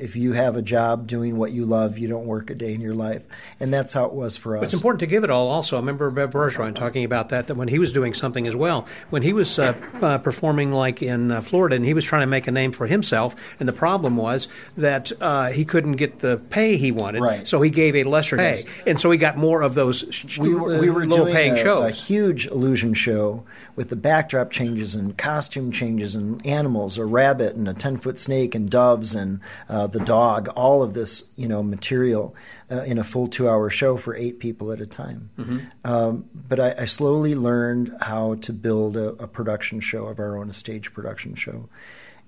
if you have a job doing what you love, you don't work a day in your life, and that's how it was for us. It's important to give it all. Also, I remember Bev Bergeron talking about that. That when he was doing something as well, when he was uh, uh, performing like in uh, Florida, and he was trying to make a name for himself, and the problem was that uh, he couldn't get the pay he wanted, Right. so he gave a lesser Yes. pay, and so he got more of those sh- we were, we were doing paying a, shows. a huge illusion show with the backdrop changes and costume changes and animals, a rabbit and a ten foot snake and doves and uh, the dog, all of this you know material uh, in a full two hour show for eight people at a time. Mm-hmm. Um, but I, I slowly learned how to build a, a production show of our own, a stage production show,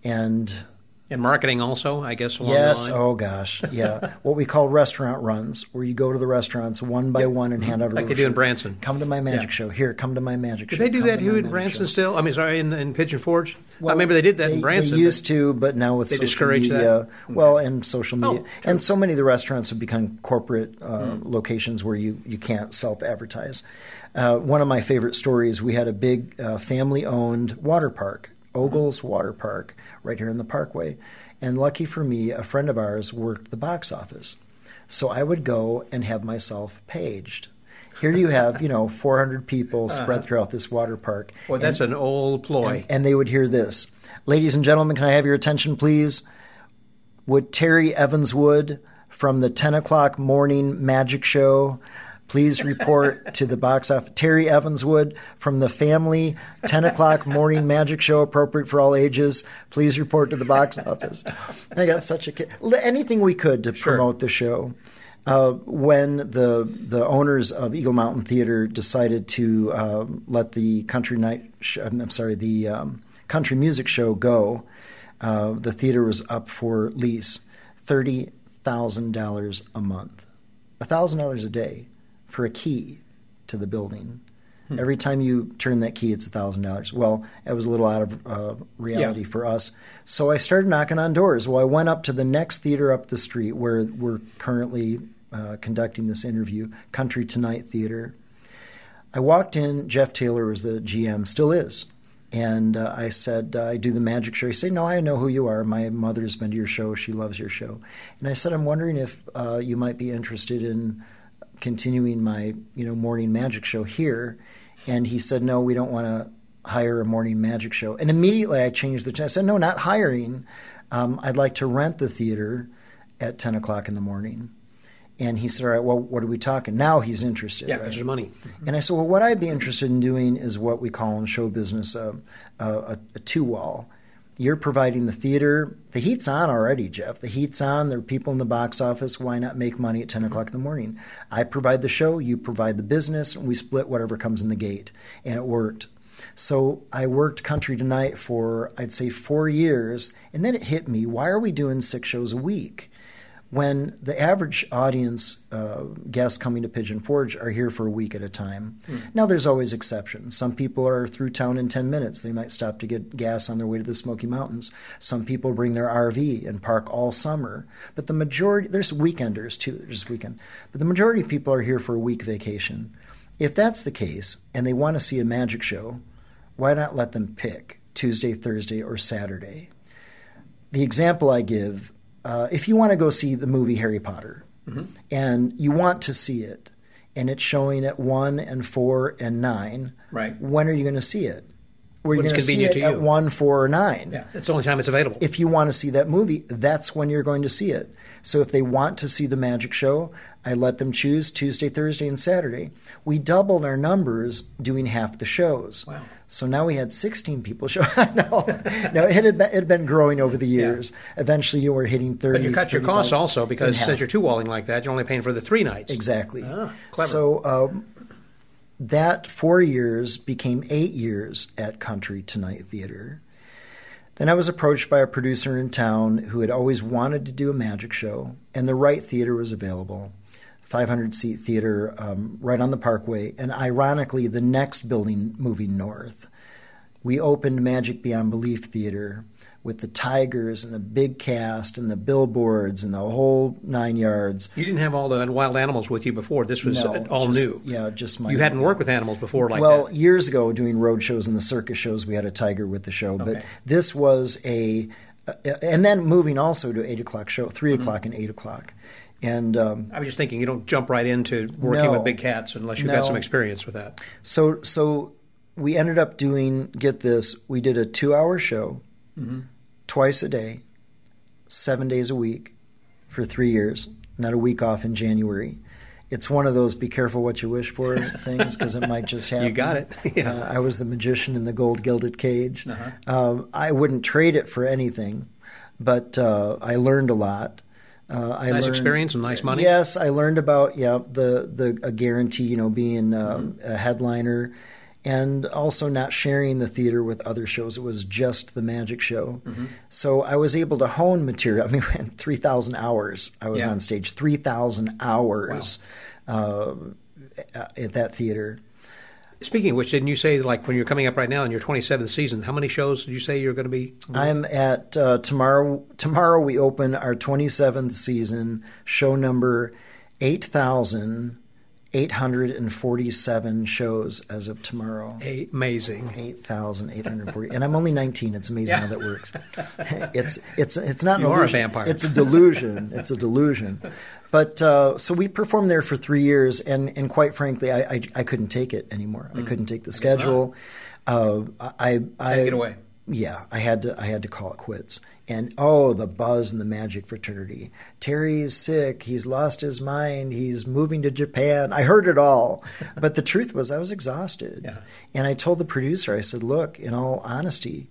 and and marketing also, I guess. Along Yes. the line. Oh gosh. Yeah. what we call restaurant runs, where you go to the restaurants one by one and hand out a Like they do in. Branson. Come to my magic Yeah. show. Here, come to my magic Did show. they do Come that here in Branson show. still? I mean, sorry, in, in Pigeon Forge. Well, I remember they did that they, in Branson. They used to, but now with They social discourage that? media, well, and social media, Oh, and so many of the restaurants have become corporate uh, Hmm. locations where you you can't self advertise. Uh, one of my favorite stories: we had a big uh, family owned water park, Ogles Water Park, right here in the Parkway, and lucky for me, a friend of ours worked the box office, so I would go and have myself paged. Here you have, you know, 400 people uh-huh. spread throughout this water park. Boy, and- that's an old ploy. and they would hear this. Ladies and gentlemen, can I have your attention, please? Would Terry Evanswood from the 10 o'clock morning magic show please report to the box office? Terry Evanswood from the family 10 o'clock morning magic show, appropriate for all ages, please report to the box office. I got such a kid. Anything we could to promote the show. Uh, when the the owners of Eagle Mountain Theater decided to um, let the country night, sh- I'm sorry, the um, country music show go, uh, the theater was up for lease, thirty thousand dollars a month, thousand dollars a day for a key to the building. Every time you turn that key, it's a thousand dollars. Well, it was a little out of uh, reality Yeah. for us, so I started knocking on doors. Well, I went up to the next theater up the street where we're currently uh, conducting this interview, Country Tonight Theater. I walked in. Jeff Taylor was the GM, still is. And uh, I said, uh, I do the magic show. He said, No, I know who you are. My mother's been to your show. She loves your show. And I said, I'm wondering if uh, you might be interested in continuing my you know morning magic show here. And he said, No, we don't want to hire a morning magic show. And immediately I changed the. I said, No, not hiring. Um, I'd like to rent the theater at 10 o'clock in the morning. And he said, All right, well, what are we talking? Now he's interested. yeah, right? because there's money. Mm-hmm. And I said, well, what I'd be interested in doing is what we call in show business uh, uh, a, a, a, a two wall. You're providing the theater. The heat's on already, Jeff. The heat's on. There are people in the box office. Why not make money at 10 o'clock in the morning? I provide the show. You provide the business. And we split whatever comes in the gate. And it worked. So I worked Country Tonight for, I'd say, four years. And then it hit me why are we doing six shows a week? When the average audience uh, guests coming to Pigeon Forge are here for a week at a time. Now, there's always exceptions. Some people are through town in 10 minutes. They might stop to get gas on their way to the Smoky Mountains. Some people bring their RV and park all summer. But the majority, there's weekenders too, they're just weekend. But the majority of people are here for a week vacation. If that's the case and they want to see a magic show, why not let them pick Tuesday, Thursday, or Saturday? The example I give uh, if you want to go see the movie Harry Potter and you want to see it and it's showing at 1 and 4 and 9, Right. when are you going to see it? Were you When it's going to see it to at 1, 4, or 9? Yeah, it's the only time it's available. If you want to see that movie, that's when you're going to see it. So if they want to see the magic show, I let them choose Tuesday, Thursday, and Saturday. We doubled our numbers doing half the shows. Wow. So now we had 16 people show. no, no, it had, been, it had been growing over the years. Eventually, you were hitting 30. but you cut your costs also because half. since you're two walling like that, you're only paying for the three nights. Exactly. Ah. So um, that four years became eight years at Country Tonight Theater. Then I was approached by a producer in town who had always wanted to do a magic show, and the right theater was available. 500 seat theater um, right on the parkway, and ironically, the next building moving north. We opened Magic Beyond Belief Theater with the Tigers and a big cast and the billboards and the whole nine yards. You didn't have all the wild animals with you before. This was No, all just- new. Yeah, just my. You hadn't worked with animals before like well, that. years ago, doing road shows and the circus shows, we had a tiger with the show. But this was a and then moving also to eight o'clock show, 3 o'clock and eight o'clock, and um, I was just thinking, you don't jump right into working No. with big cats unless you've No. got some experience with that. so so we ended up doing get this we did a two hour show twice a day seven days a week for three years not a week off in january it's one of those be careful what you wish for things because it might just happen You got it. Yeah. uh, i was the magician in the gold gilded cage Uh-huh. um, i wouldn't trade it for anything but uh, i learned a lot uh, I Nice learned, experience and nice money. Yes, I learned about yeah the the a guarantee, you know, being um, Mm-hmm. a headliner, and also not sharing the theater with other shows. It was just the magic show, Mm-hmm. so I was able to hone material. I mean, three thousand hours I was Yeah. on stage, three thousand hours uh, at that theater. Speaking of which, didn't you say like when you're coming up right now in your 27th season, how many shows did you say you're going to be? I'm at uh, tomorrow. Tomorrow we open our 27th season, show number 8,847 shows as of tomorrow. Amazing. 8,840. And I'm only 19. It's amazing how that works. It's it's it's not an You are a vampire. It's a delusion. It's a delusion. But uh, so we performed there for three years, and, and quite frankly, I, I, I couldn't take it anymore. I couldn't take the schedule. Uh, I, I, Mm. get away. yeah, I had to I had to call it quits. And oh, the buzz and the magic fraternity. Terry's sick. He's lost his mind. He's moving to Japan. I heard it all. But the truth was I was exhausted. Yeah. And I told the producer, I said, "Look, in all honesty,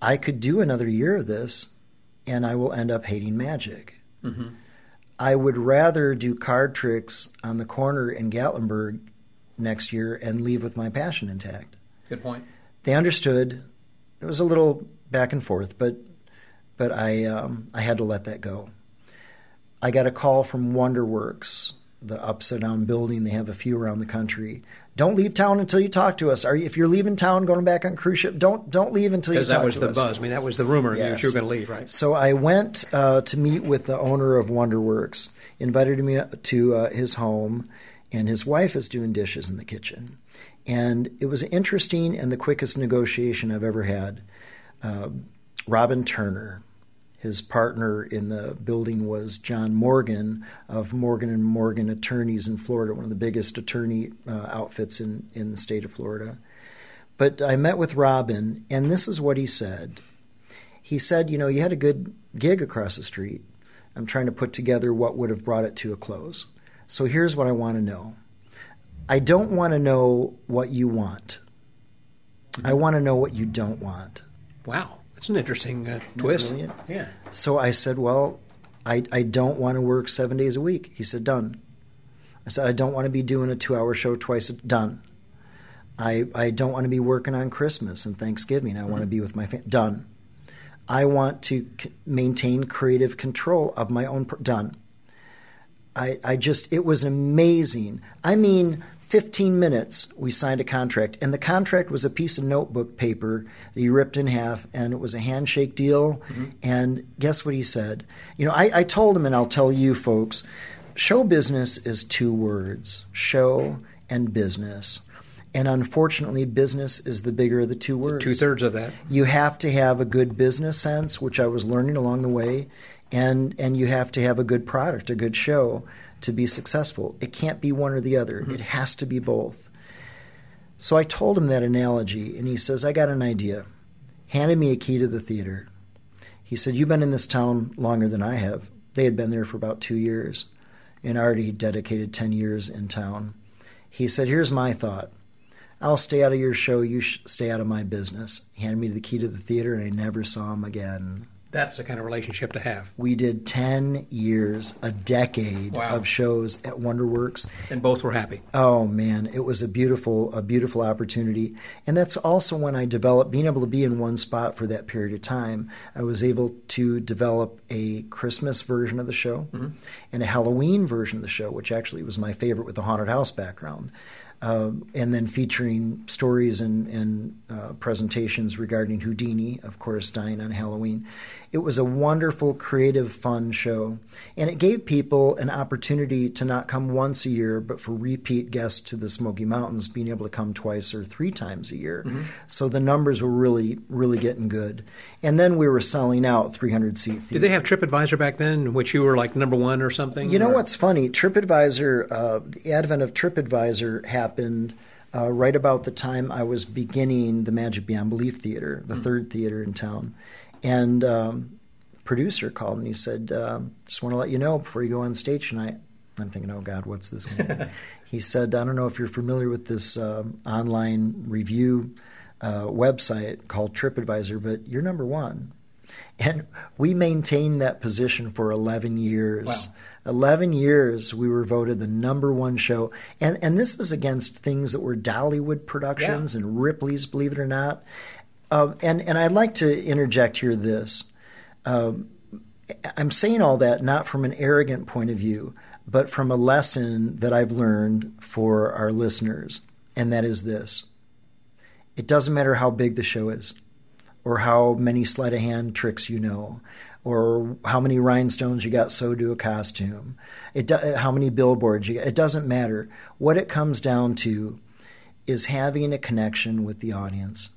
I could do another year of this and I will end up hating magic. Mm-hmm. I would rather do card tricks on the corner in Gatlinburg next year and leave with my passion intact." Good point. they understood. It was a little back and forth, but but I um, I had to let that go. I got a call from WonderWorks, the upside down building. They have a few around the country. Don't leave town until you talk to us. Are you, if you're leaving town, going back on cruise ship, don't don't leave until you talk to us. Because that was the us. buzz. I mean, that was the rumor that Yes. you were going to leave, right? So I went uh, to meet with the owner of WonderWorks, invited me to uh, his home, and his wife is doing dishes in the kitchen. And it was interesting and the quickest negotiation I've ever had. Uh, Robin Turner, his partner in the building was John Morgan of Morgan and Morgan Attorneys in Florida, one of the biggest attorney uh, outfits in, in the state of Florida. But I met with Robin, and this is what he said he said, You know, you had a good gig across the street. I'm trying to put together what would have brought it to a close. So here's what I want to know I don't want to know what you want, I want to know what you don't want. Wow. That's an interesting uh, twist. Yeah. So I said, Well, I, I don't want to work seven days a week. He said, Done. I said, I don't want to be doing a two hour show twice a done. I, I don't want to be working on Christmas and Thanksgiving. I want to be with my family. Done. I want to c- maintain creative control of my own. Pr- done. I, I just, it was amazing. I mean, 15 minutes we signed a contract, and the contract was a piece of notebook paper that he ripped in half, and it was a handshake deal. Mm-hmm. And guess what he said? You know, I, I told him, and I'll tell you folks show business is two words show and business. And unfortunately, business is the bigger of the two words Two thirds of that. you have to have a good business sense, which I was learning along the way, and and you have to have a good product, a good show to be successful. It can't be one or the other. Mm-hmm. It has to be both. So I told him that analogy, and he says, "I got an idea." Handed me a key to the theater. He said, "You've been in this town longer than I have." They had been there for about two years, and already dedicated ten years in town. He said, "Here's my thought." I'll stay out of your show. You sh- stay out of my business. He handed me the key to the theater, and I never saw him again. That's the kind of relationship to have. We did 10 years, a decade Wow. of shows at Wonderworks. And both were happy. Oh man, it was a beautiful, a beautiful opportunity, and that's also when I developed being able to be in one spot for that period of time. I was able to develop a Christmas version of the show mm-hmm. and a Halloween version of the show, which actually was my favorite with the haunted house background. Uh, and then featuring stories and, and uh, presentations regarding Houdini, of course, dying on Halloween. It was a wonderful, creative, fun show, and it gave people an opportunity to not come once a year, but for repeat guests to the Smoky Mountains being able to come twice or three times a year. Mm-hmm. So the numbers were really, really getting good. And then we were selling out 300 seat theater. Did they have TripAdvisor back then, which you were like number one or something? You know what's funny? TripAdvisor, uh, the advent of TripAdvisor happened. Uh, right about the time I was beginning the Magic Beyond Belief Theater, the mm-hmm. third theater in town. And um, producer called and he said, uh, "Just want to let you know before you go on stage tonight." I'm thinking, "Oh God, what's this?" he said, "I don't know if you're familiar with this uh, online review uh, website called TripAdvisor, but you're number one." And we maintained that position for 11 years. Wow. 11 years we were voted the number one show. And, and this is against things that were Dollywood productions yeah. and Ripley's, believe it or not. Uh, and and I'd like to interject here this. Uh, I'm saying all that not from an arrogant point of view, but from a lesson that I've learned for our listeners, and that is this: it doesn't matter how big the show is, or how many sleight of hand tricks you know, or how many rhinestones you got sewed to a costume, it do, how many billboards you got. It doesn't matter. What it comes down to is having a connection with the audience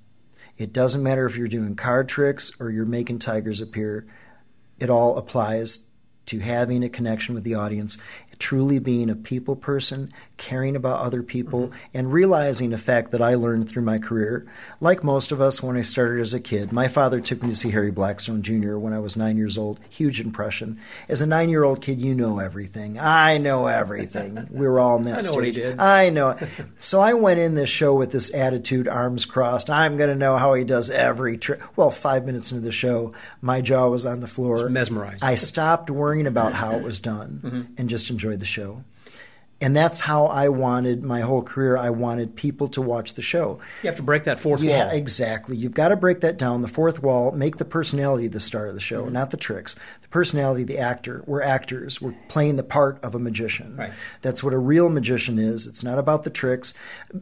it doesn't matter if you're doing card tricks or you're making tigers appear. It all applies to having a connection with the audience, truly being a people person, caring about other people, mm-hmm. and realizing a fact that I learned through my career. Like most of us, when I started as a kid, my father took me to see Harry Blackstone Jr. when I was nine years old. Huge impression. As a nine year old kid, you know everything. I know everything. we were all in that I know stage. what he did. I know. so I went in this show with this attitude, arms crossed. I'm going to know how he does every trick. Well, five minutes into the show, my jaw was on the floor. Mesmerized. I stopped worrying about how it was done mm-hmm. and just enjoyed the show. And that's how I wanted my whole career. I wanted people to watch the show. You have to break that fourth yeah, wall. exactly. You've got to break that down. The fourth wall, make the personality the star of the show, mm-hmm. not the tricks. The personality, the actor. We're actors. We're playing the part of a magician. Right. That's what a real magician is. It's not about the tricks.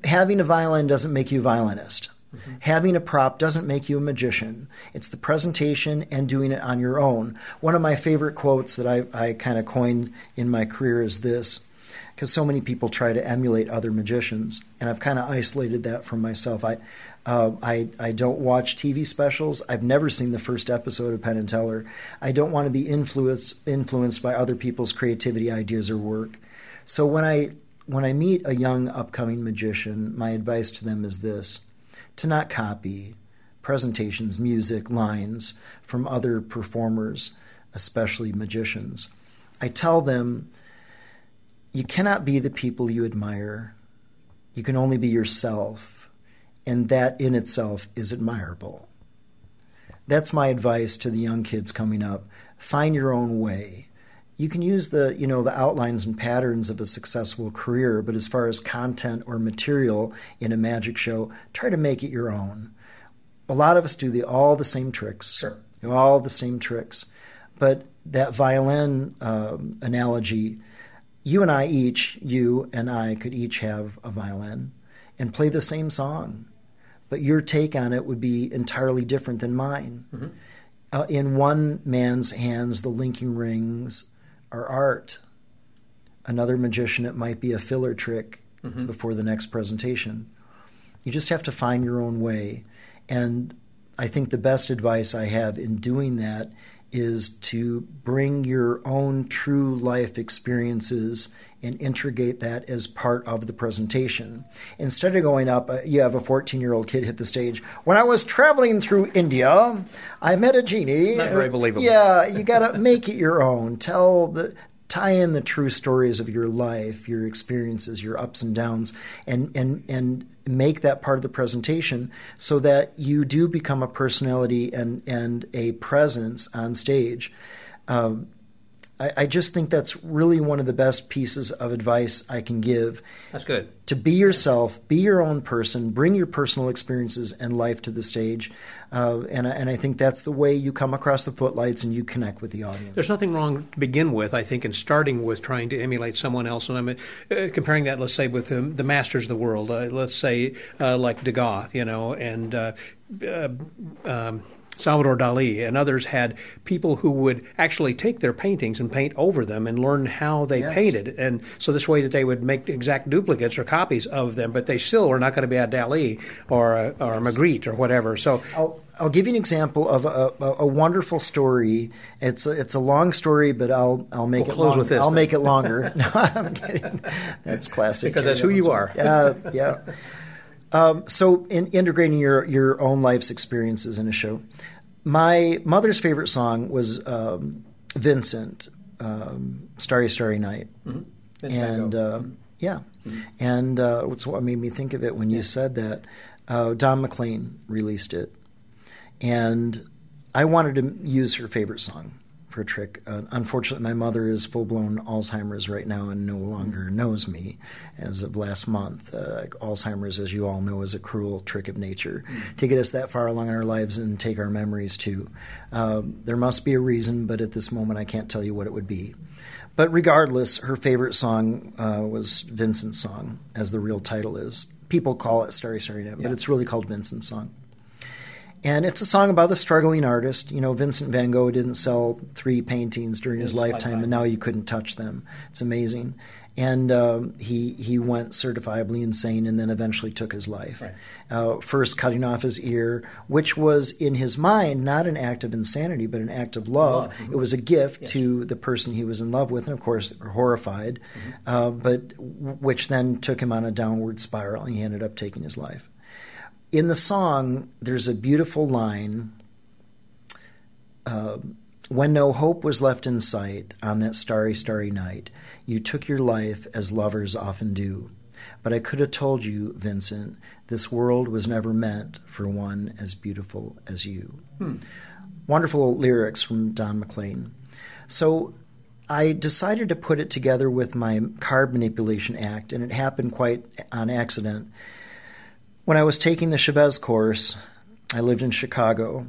Having a violin doesn't make you a violinist. Mm-hmm. Having a prop doesn't make you a magician. It's the presentation and doing it on your own. One of my favorite quotes that I, I kind of coined in my career is this because so many people try to emulate other magicians, and I've kind of isolated that from myself. I, uh, I, I don't watch TV specials. I've never seen the first episode of Penn and Teller. I don't want to be influenced influenced by other people's creativity, ideas, or work. So when I when I meet a young upcoming magician, my advice to them is this: to not copy presentations, music, lines from other performers, especially magicians. I tell them you cannot be the people you admire. You can only be yourself, and that in itself is admirable. That's my advice to the young kids coming up. Find your own way. You can use the, you know, the outlines and patterns of a successful career, but as far as content or material in a magic show, try to make it your own. A lot of us do the all the same tricks, sure. all the same tricks, but that violin um, analogy you and I each, you and I, could each have a violin and play the same song, but your take on it would be entirely different than mine. Mm-hmm. Uh, in one man's hands, the linking rings are art. Another magician, it might be a filler trick mm-hmm. before the next presentation. You just have to find your own way. And I think the best advice I have in doing that is to bring your own true life experiences and integrate that as part of the presentation. Instead of going up, uh, you have a 14 year old kid hit the stage. When I was traveling through India, I met a genie. Not very believable. Yeah, you got to make it your own. Tell the tie in the true stories of your life, your experiences, your ups and downs, and and and make that part of the presentation so that you do become a personality and and a presence on stage. Um, I, I just think that's really one of the best pieces of advice I can give That's good. to be yourself, be your own person, bring your personal experiences and life to the stage, uh, and I- and I think that's the way you come across the footlights and you connect with the audience. There's nothing wrong to begin with, I think, in starting with trying to emulate someone else. And I'm uh, comparing that, let's say, with um, the masters of the world. Uh, let's say, uh, like Degas, you know, and uh, uh, um, Salvador Dali and others had people who would actually take their paintings and paint over them and learn how they Yes. painted. And so this way that they would make exact duplicates or copies of them, but they still were not going to be a Dali or a, or a Magritte or whatever. So I'll, I'll give you an example of a, a, a wonderful story. It's a, it's a long story, but I'll I'll make We'll it close long- with this, I'll then. make it longer. no, I'm kidding. That's classic. Because that's who you are. Yeah, yeah. Um, so, in integrating your your own life's experiences in a show, my mother's favorite song was um, Vincent, um, "Starry Starry Night," Van and Gogh. um, yeah, and uh, what's what made me think of it when you said that. Uh, Don McLean released it, and I wanted to use her favorite song for a trick. Uh, unfortunately, my mother is full blown Alzheimer's right now and no longer knows me as of last month. Uh, Alzheimer's, as you all know, is a cruel trick of nature to get us that far along in our lives and take our memories too. Um, there must be a reason, but at this moment, I can't tell you what it would be. But regardless, her favorite song uh, was Vincent's song, as the real title is. People call it Starry Starry Night, but it's really called Vincent's song. And it's a song about a struggling artist. You know, Vincent van Gogh didn't sell three paintings during his, lifetime, and now you couldn't touch them. It's amazing. And um, he he went certifiably insane, and then eventually took his life. Uh, first, cutting off his ear, which was in his mind not an act of insanity, but an act of love. It was a gift to the person he was in love with, and of course, horrified. Uh, but which then took him on a downward spiral, and he ended up taking his life in the song, there's a beautiful line. Uh, when no hope was left in sight on that starry, starry night, you took your life as lovers often do. But I could have told you, Vincent, this world was never meant for one as beautiful as you. Wonderful lyrics from Don McLean. So I decided to put it together with my card manipulation act, and it happened quite on accident. When I was taking the Chavez course, I lived in Chicago.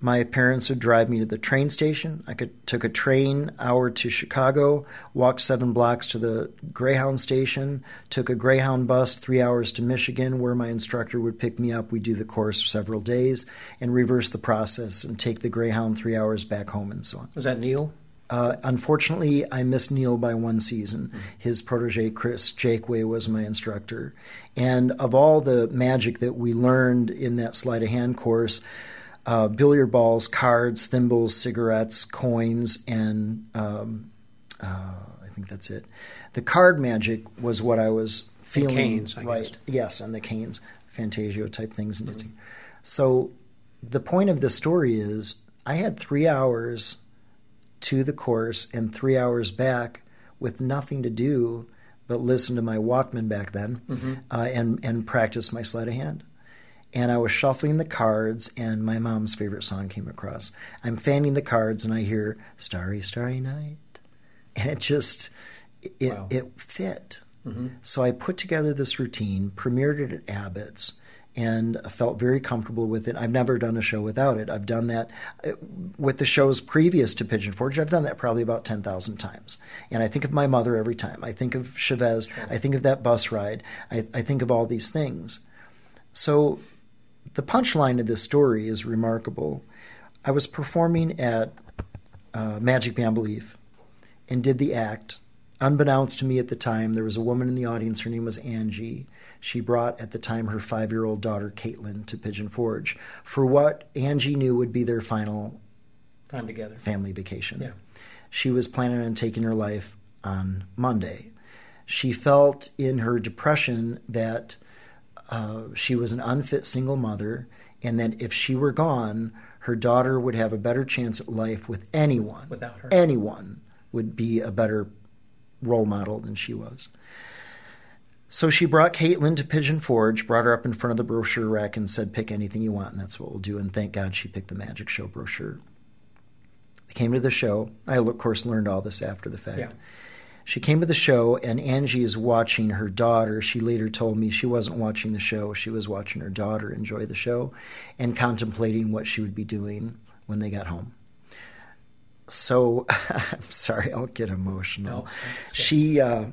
My parents would drive me to the train station. I could took a train hour to Chicago, walked seven blocks to the Greyhound station, took a Greyhound bus three hours to Michigan, where my instructor would pick me up. We'd do the course for several days and reverse the process and take the Greyhound three hours back home and so on. was that Neil? Uh, unfortunately, I missed Neil by one season. His protege, Chris Jakeway, was my instructor. And of all the magic that we learned in that sleight of hand course, uh, billiard balls, cards, thimbles, cigarettes, coins, and um, uh, I think that's it. The card magic was what I was feeling. canes, I guess. right. Yes, and the canes, Fantasio type things. So the point of the story is I had three hours to the course and three hours back with nothing to do but listen to my Walkman back then uh, and and practice my sleight of hand. And I was shuffling the cards, and my mom's favorite song came across. I'm fanning the cards, and I hear "Starry, Starry Night," and it just it Wow. it fit. So I put together this routine, premiered it at Abbott's, and felt very comfortable with it. I've never done a show without it. I've done that uh, with the shows previous to Pigeon Forge. I've done that probably about 10,000 times. And I think of my mother every time. I think of Chavez. I think of that bus ride. I, I think of all these things. So the punchline of this story is remarkable. I was performing at uh, Magic Beyond Belief and did the act. Unbeknownst to me at the time, there was a woman in the audience. Her name was Angie. She brought at the time her five year old daughter, Caitlin, to Pigeon Forge for what Angie knew would be their final Time together. family vacation. Yeah. She was planning on taking her life on Monday. She felt in her depression that uh, she was an unfit single mother and that if she were gone, her daughter would have a better chance at life with anyone. Without her. Anyone would be a better role model than she was. So she brought Caitlin to Pigeon Forge, brought her up in front of the brochure rack, and said, Pick anything you want, and that's what we'll do. And thank God she picked the Magic Show brochure. They came to the show. I, of course, learned all this after the fact. Yeah. She came to the show, and Angie is watching her daughter. She later told me she wasn't watching the show. She was watching her daughter enjoy the show and contemplating what she would be doing when they got home. So, I'm sorry, I'll get emotional. No, she, uh,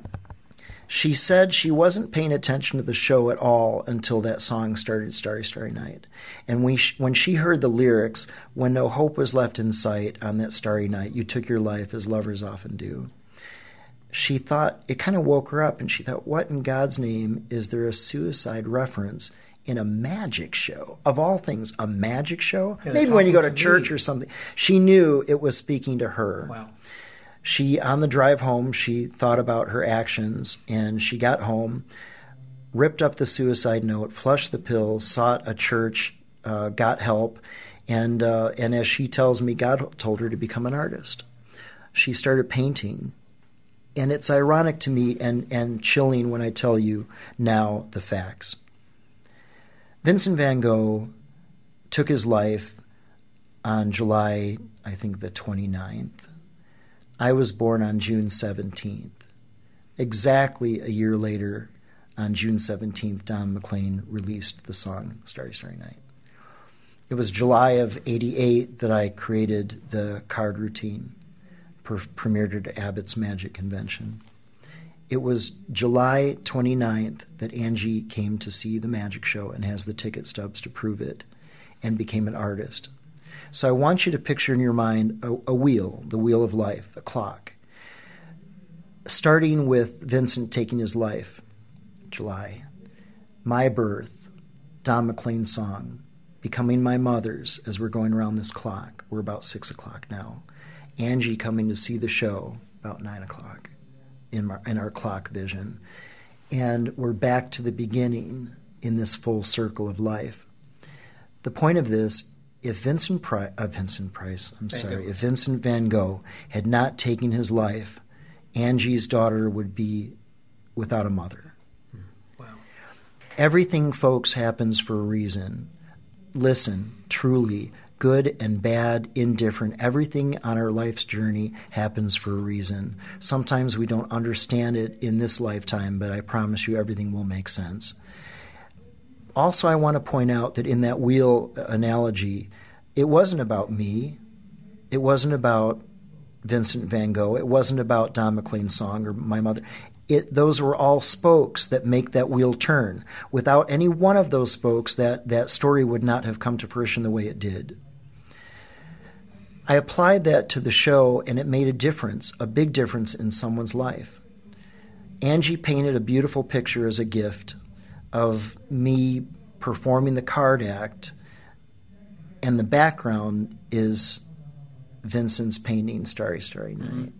she said she wasn't paying attention to the show at all until that song started, Starry, Starry Night. And we sh- when she heard the lyrics, when no hope was left in sight on that starry night, you took your life as lovers often do she thought it kind of woke her up and she thought what in god's name is there a suicide reference in a magic show of all things a magic show Yeah, maybe when you go to to church me. or something she knew it was speaking to her Wow. She on the drive home she thought about her actions and she got home ripped up the suicide note flushed the pills sought a church uh, got help and uh, and as she tells me god told her to become an artist she started painting and it's ironic to me and, and chilling when I tell you now the facts. Vincent van Gogh took his life on July, I think, the 29th. I was born on June 17th. Exactly a year later, on June 17th, Don McLean released the song Starry, Starry Night. It was July of 88 that I created the card routine premiered at Abbott's Magic Convention. It was July 29th that Angie came to see the magic show and has the ticket stubs to prove it and became an artist. So I want you to picture in your mind a, a wheel, the wheel of life, a clock. Starting with Vincent taking his life, July, my birth, Don McLean's song, becoming my mother's as we're going around this clock. We're about six o'clock now. Angie coming to see the show about nine o'clock in, our, in our clock vision. And we're back to the beginning in this full circle of life. The point of this, if Vincent Price, uh, Vincent Price, I'm Van sorry, Gogh. if Vincent Van Gogh had not taken his life, Angie's daughter would be without a mother. Wow. Everything, folks, happens for a reason. Listen, truly, good and bad, indifferent, everything on our life's journey happens for a reason. Sometimes we don't understand it in this lifetime, but I promise you everything will make sense. Also, I want to point out that in that wheel uh, analogy, it wasn't about me. It wasn't about Vincent van Gogh. It wasn't about Don McLean's song or my mother. It, those were all spokes that make that wheel turn. Without any one of those spokes, that, that story would not have come to fruition the way it did. I applied that to the show, and it made a difference, a big difference in someone's life. Angie painted a beautiful picture as a gift of me performing the card act, and the background is Vincent's painting Starry, Starry Night.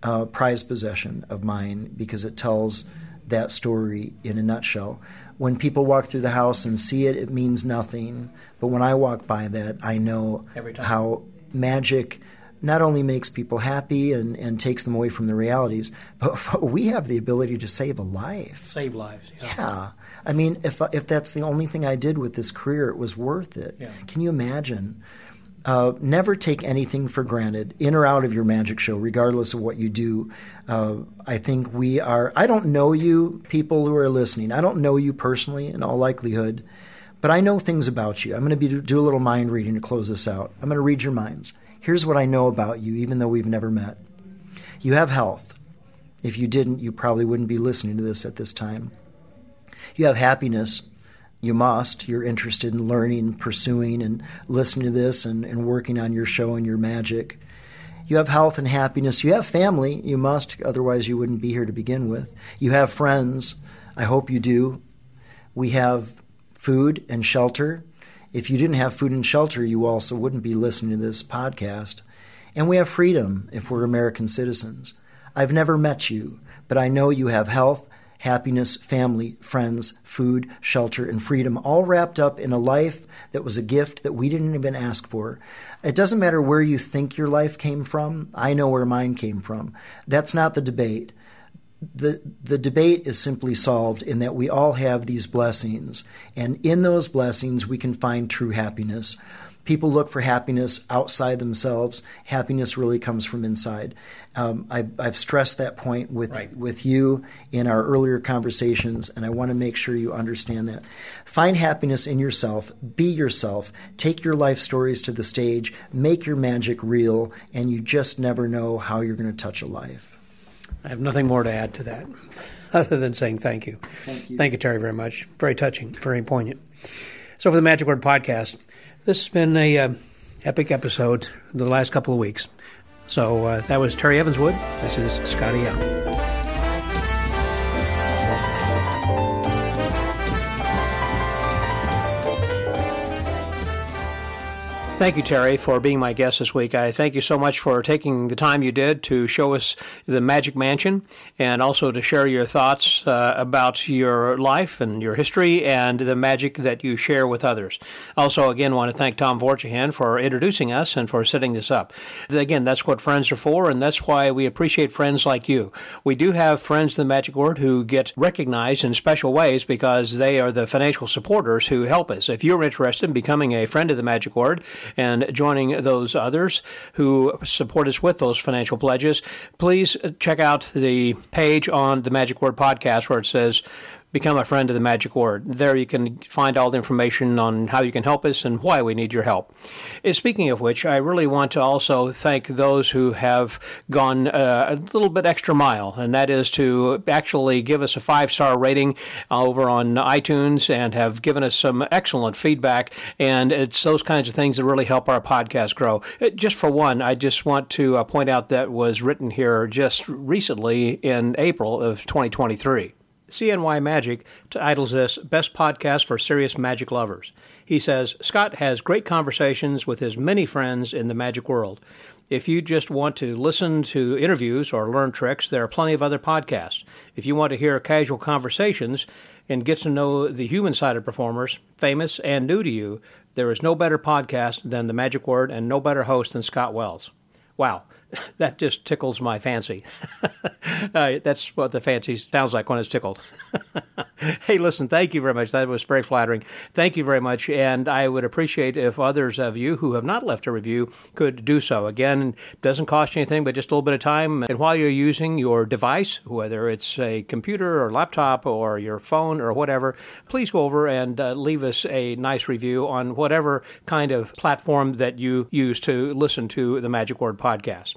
Uh, prized possession of mine because it tells that story in a nutshell. When people walk through the house and see it, it means nothing. But when I walk by that, I know Every time. how magic not only makes people happy and, and takes them away from the realities, but we have the ability to save a life. Save lives. Yeah. Yeah. I mean, if if that's the only thing I did with this career, it was worth it. Yeah. Can you imagine? Uh, never take anything for granted, in or out of your magic show, regardless of what you do. Uh, I think we are. I don't know you, people who are listening. I don't know you personally, in all likelihood, but I know things about you. I'm going to be do a little mind reading to close this out. I'm going to read your minds. Here's what I know about you, even though we've never met. You have health. If you didn't, you probably wouldn't be listening to this at this time. You have happiness. You must. You're interested in learning, pursuing, and listening to this and, and working on your show and your magic. You have health and happiness. You have family. You must. Otherwise, you wouldn't be here to begin with. You have friends. I hope you do. We have food and shelter. If you didn't have food and shelter, you also wouldn't be listening to this podcast. And we have freedom if we're American citizens. I've never met you, but I know you have health, happiness, family, friends, food, shelter, and freedom all wrapped up in a life that was a gift that we didn't even ask for. It doesn't matter where you think your life came from. I know where mine came from. That's not the debate the the debate is simply solved in that we all have these blessings and in those blessings we can find true happiness people look for happiness outside themselves. Happiness really comes from inside. Um, I, have stressed that point with right. with you in our earlier conversations, and I want to make sure you understand that. Find happiness in yourself. Be yourself. Take your life stories to the stage. Make your magic real, and you just never know how you're going to touch a life. I have nothing more to add to that, other than saying thank you. Thank you, thank you, Terry, very much. Very touching. Very poignant. So, for the Magic Word podcast, this has been a uh, epic episode the last couple of weeks. So uh, that was Terry Evanswood. This is Scotty out. Thank you, Terry, for being my guest this week. I thank you so much for taking the time you did to show us the Magic Mansion and also to share your thoughts uh, about your life and your history and the magic that you share with others. Also, again, want to thank Tom Vorchahan for introducing us and for setting this up. Again, that's what friends are for, and that's why we appreciate friends like you. We do have friends in the Magic Word who get recognized in special ways because they are the financial supporters who help us. If you're interested in becoming a friend of the Magic Word, and joining those others who support us with those financial pledges, please check out the page on the Magic Word podcast where it says become a friend of the magic word. There you can find all the information on how you can help us and why we need your help. And speaking of which, I really want to also thank those who have gone uh, a little bit extra mile, and that is to actually give us a five star rating over on iTunes and have given us some excellent feedback. And it's those kinds of things that really help our podcast grow. It, just for one, I just want to uh, point out that was written here just recently in April of 2023. CNY Magic titles this Best Podcast for Serious Magic Lovers. He says Scott has great conversations with his many friends in the magic world. If you just want to listen to interviews or learn tricks, there are plenty of other podcasts. If you want to hear casual conversations and get to know the human side of performers, famous and new to you, there is no better podcast than The Magic Word and no better host than Scott Wells. Wow that just tickles my fancy. uh, that's what the fancy sounds like when it's tickled. hey, listen, thank you very much. That was very flattering. Thank you very much. And I would appreciate if others of you who have not left a review could do so. Again, it doesn't cost you anything but just a little bit of time. And while you're using your device, whether it's a computer or laptop or your phone or whatever, please go over and uh, leave us a nice review on whatever kind of platform that you use to listen to the Magic Word podcast.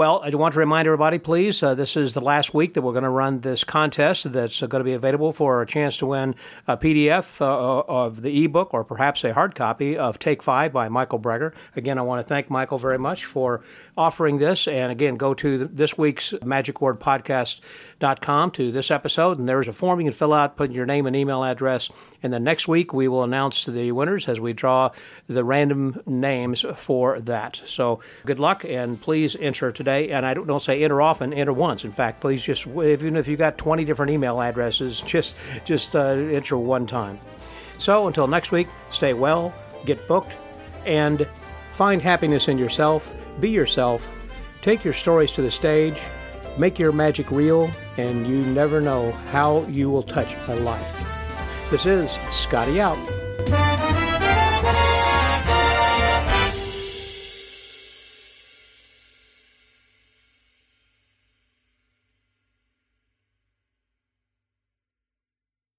Well, I want to remind everybody, please, uh, this is the last week that we're going to run this contest that's uh, going to be available for a chance to win a PDF uh, of the ebook or perhaps a hard copy of Take Five by Michael Breggar. Again, I want to thank Michael very much for offering this. And again, go to this week's magicwordpodcast.com to this episode, and there's a form you can fill out, put your name and email address. And then next week, we will announce the winners as we draw the random names for that. So good luck, and please enter today. And I don't, don't say enter often, enter once. In fact, please just, even if you got 20 different email addresses, just, just uh, enter one time. So until next week, stay well, get booked, and find happiness in yourself be yourself, take your stories to the stage, make your magic real, and you never know how you will touch a life. This is Scotty out.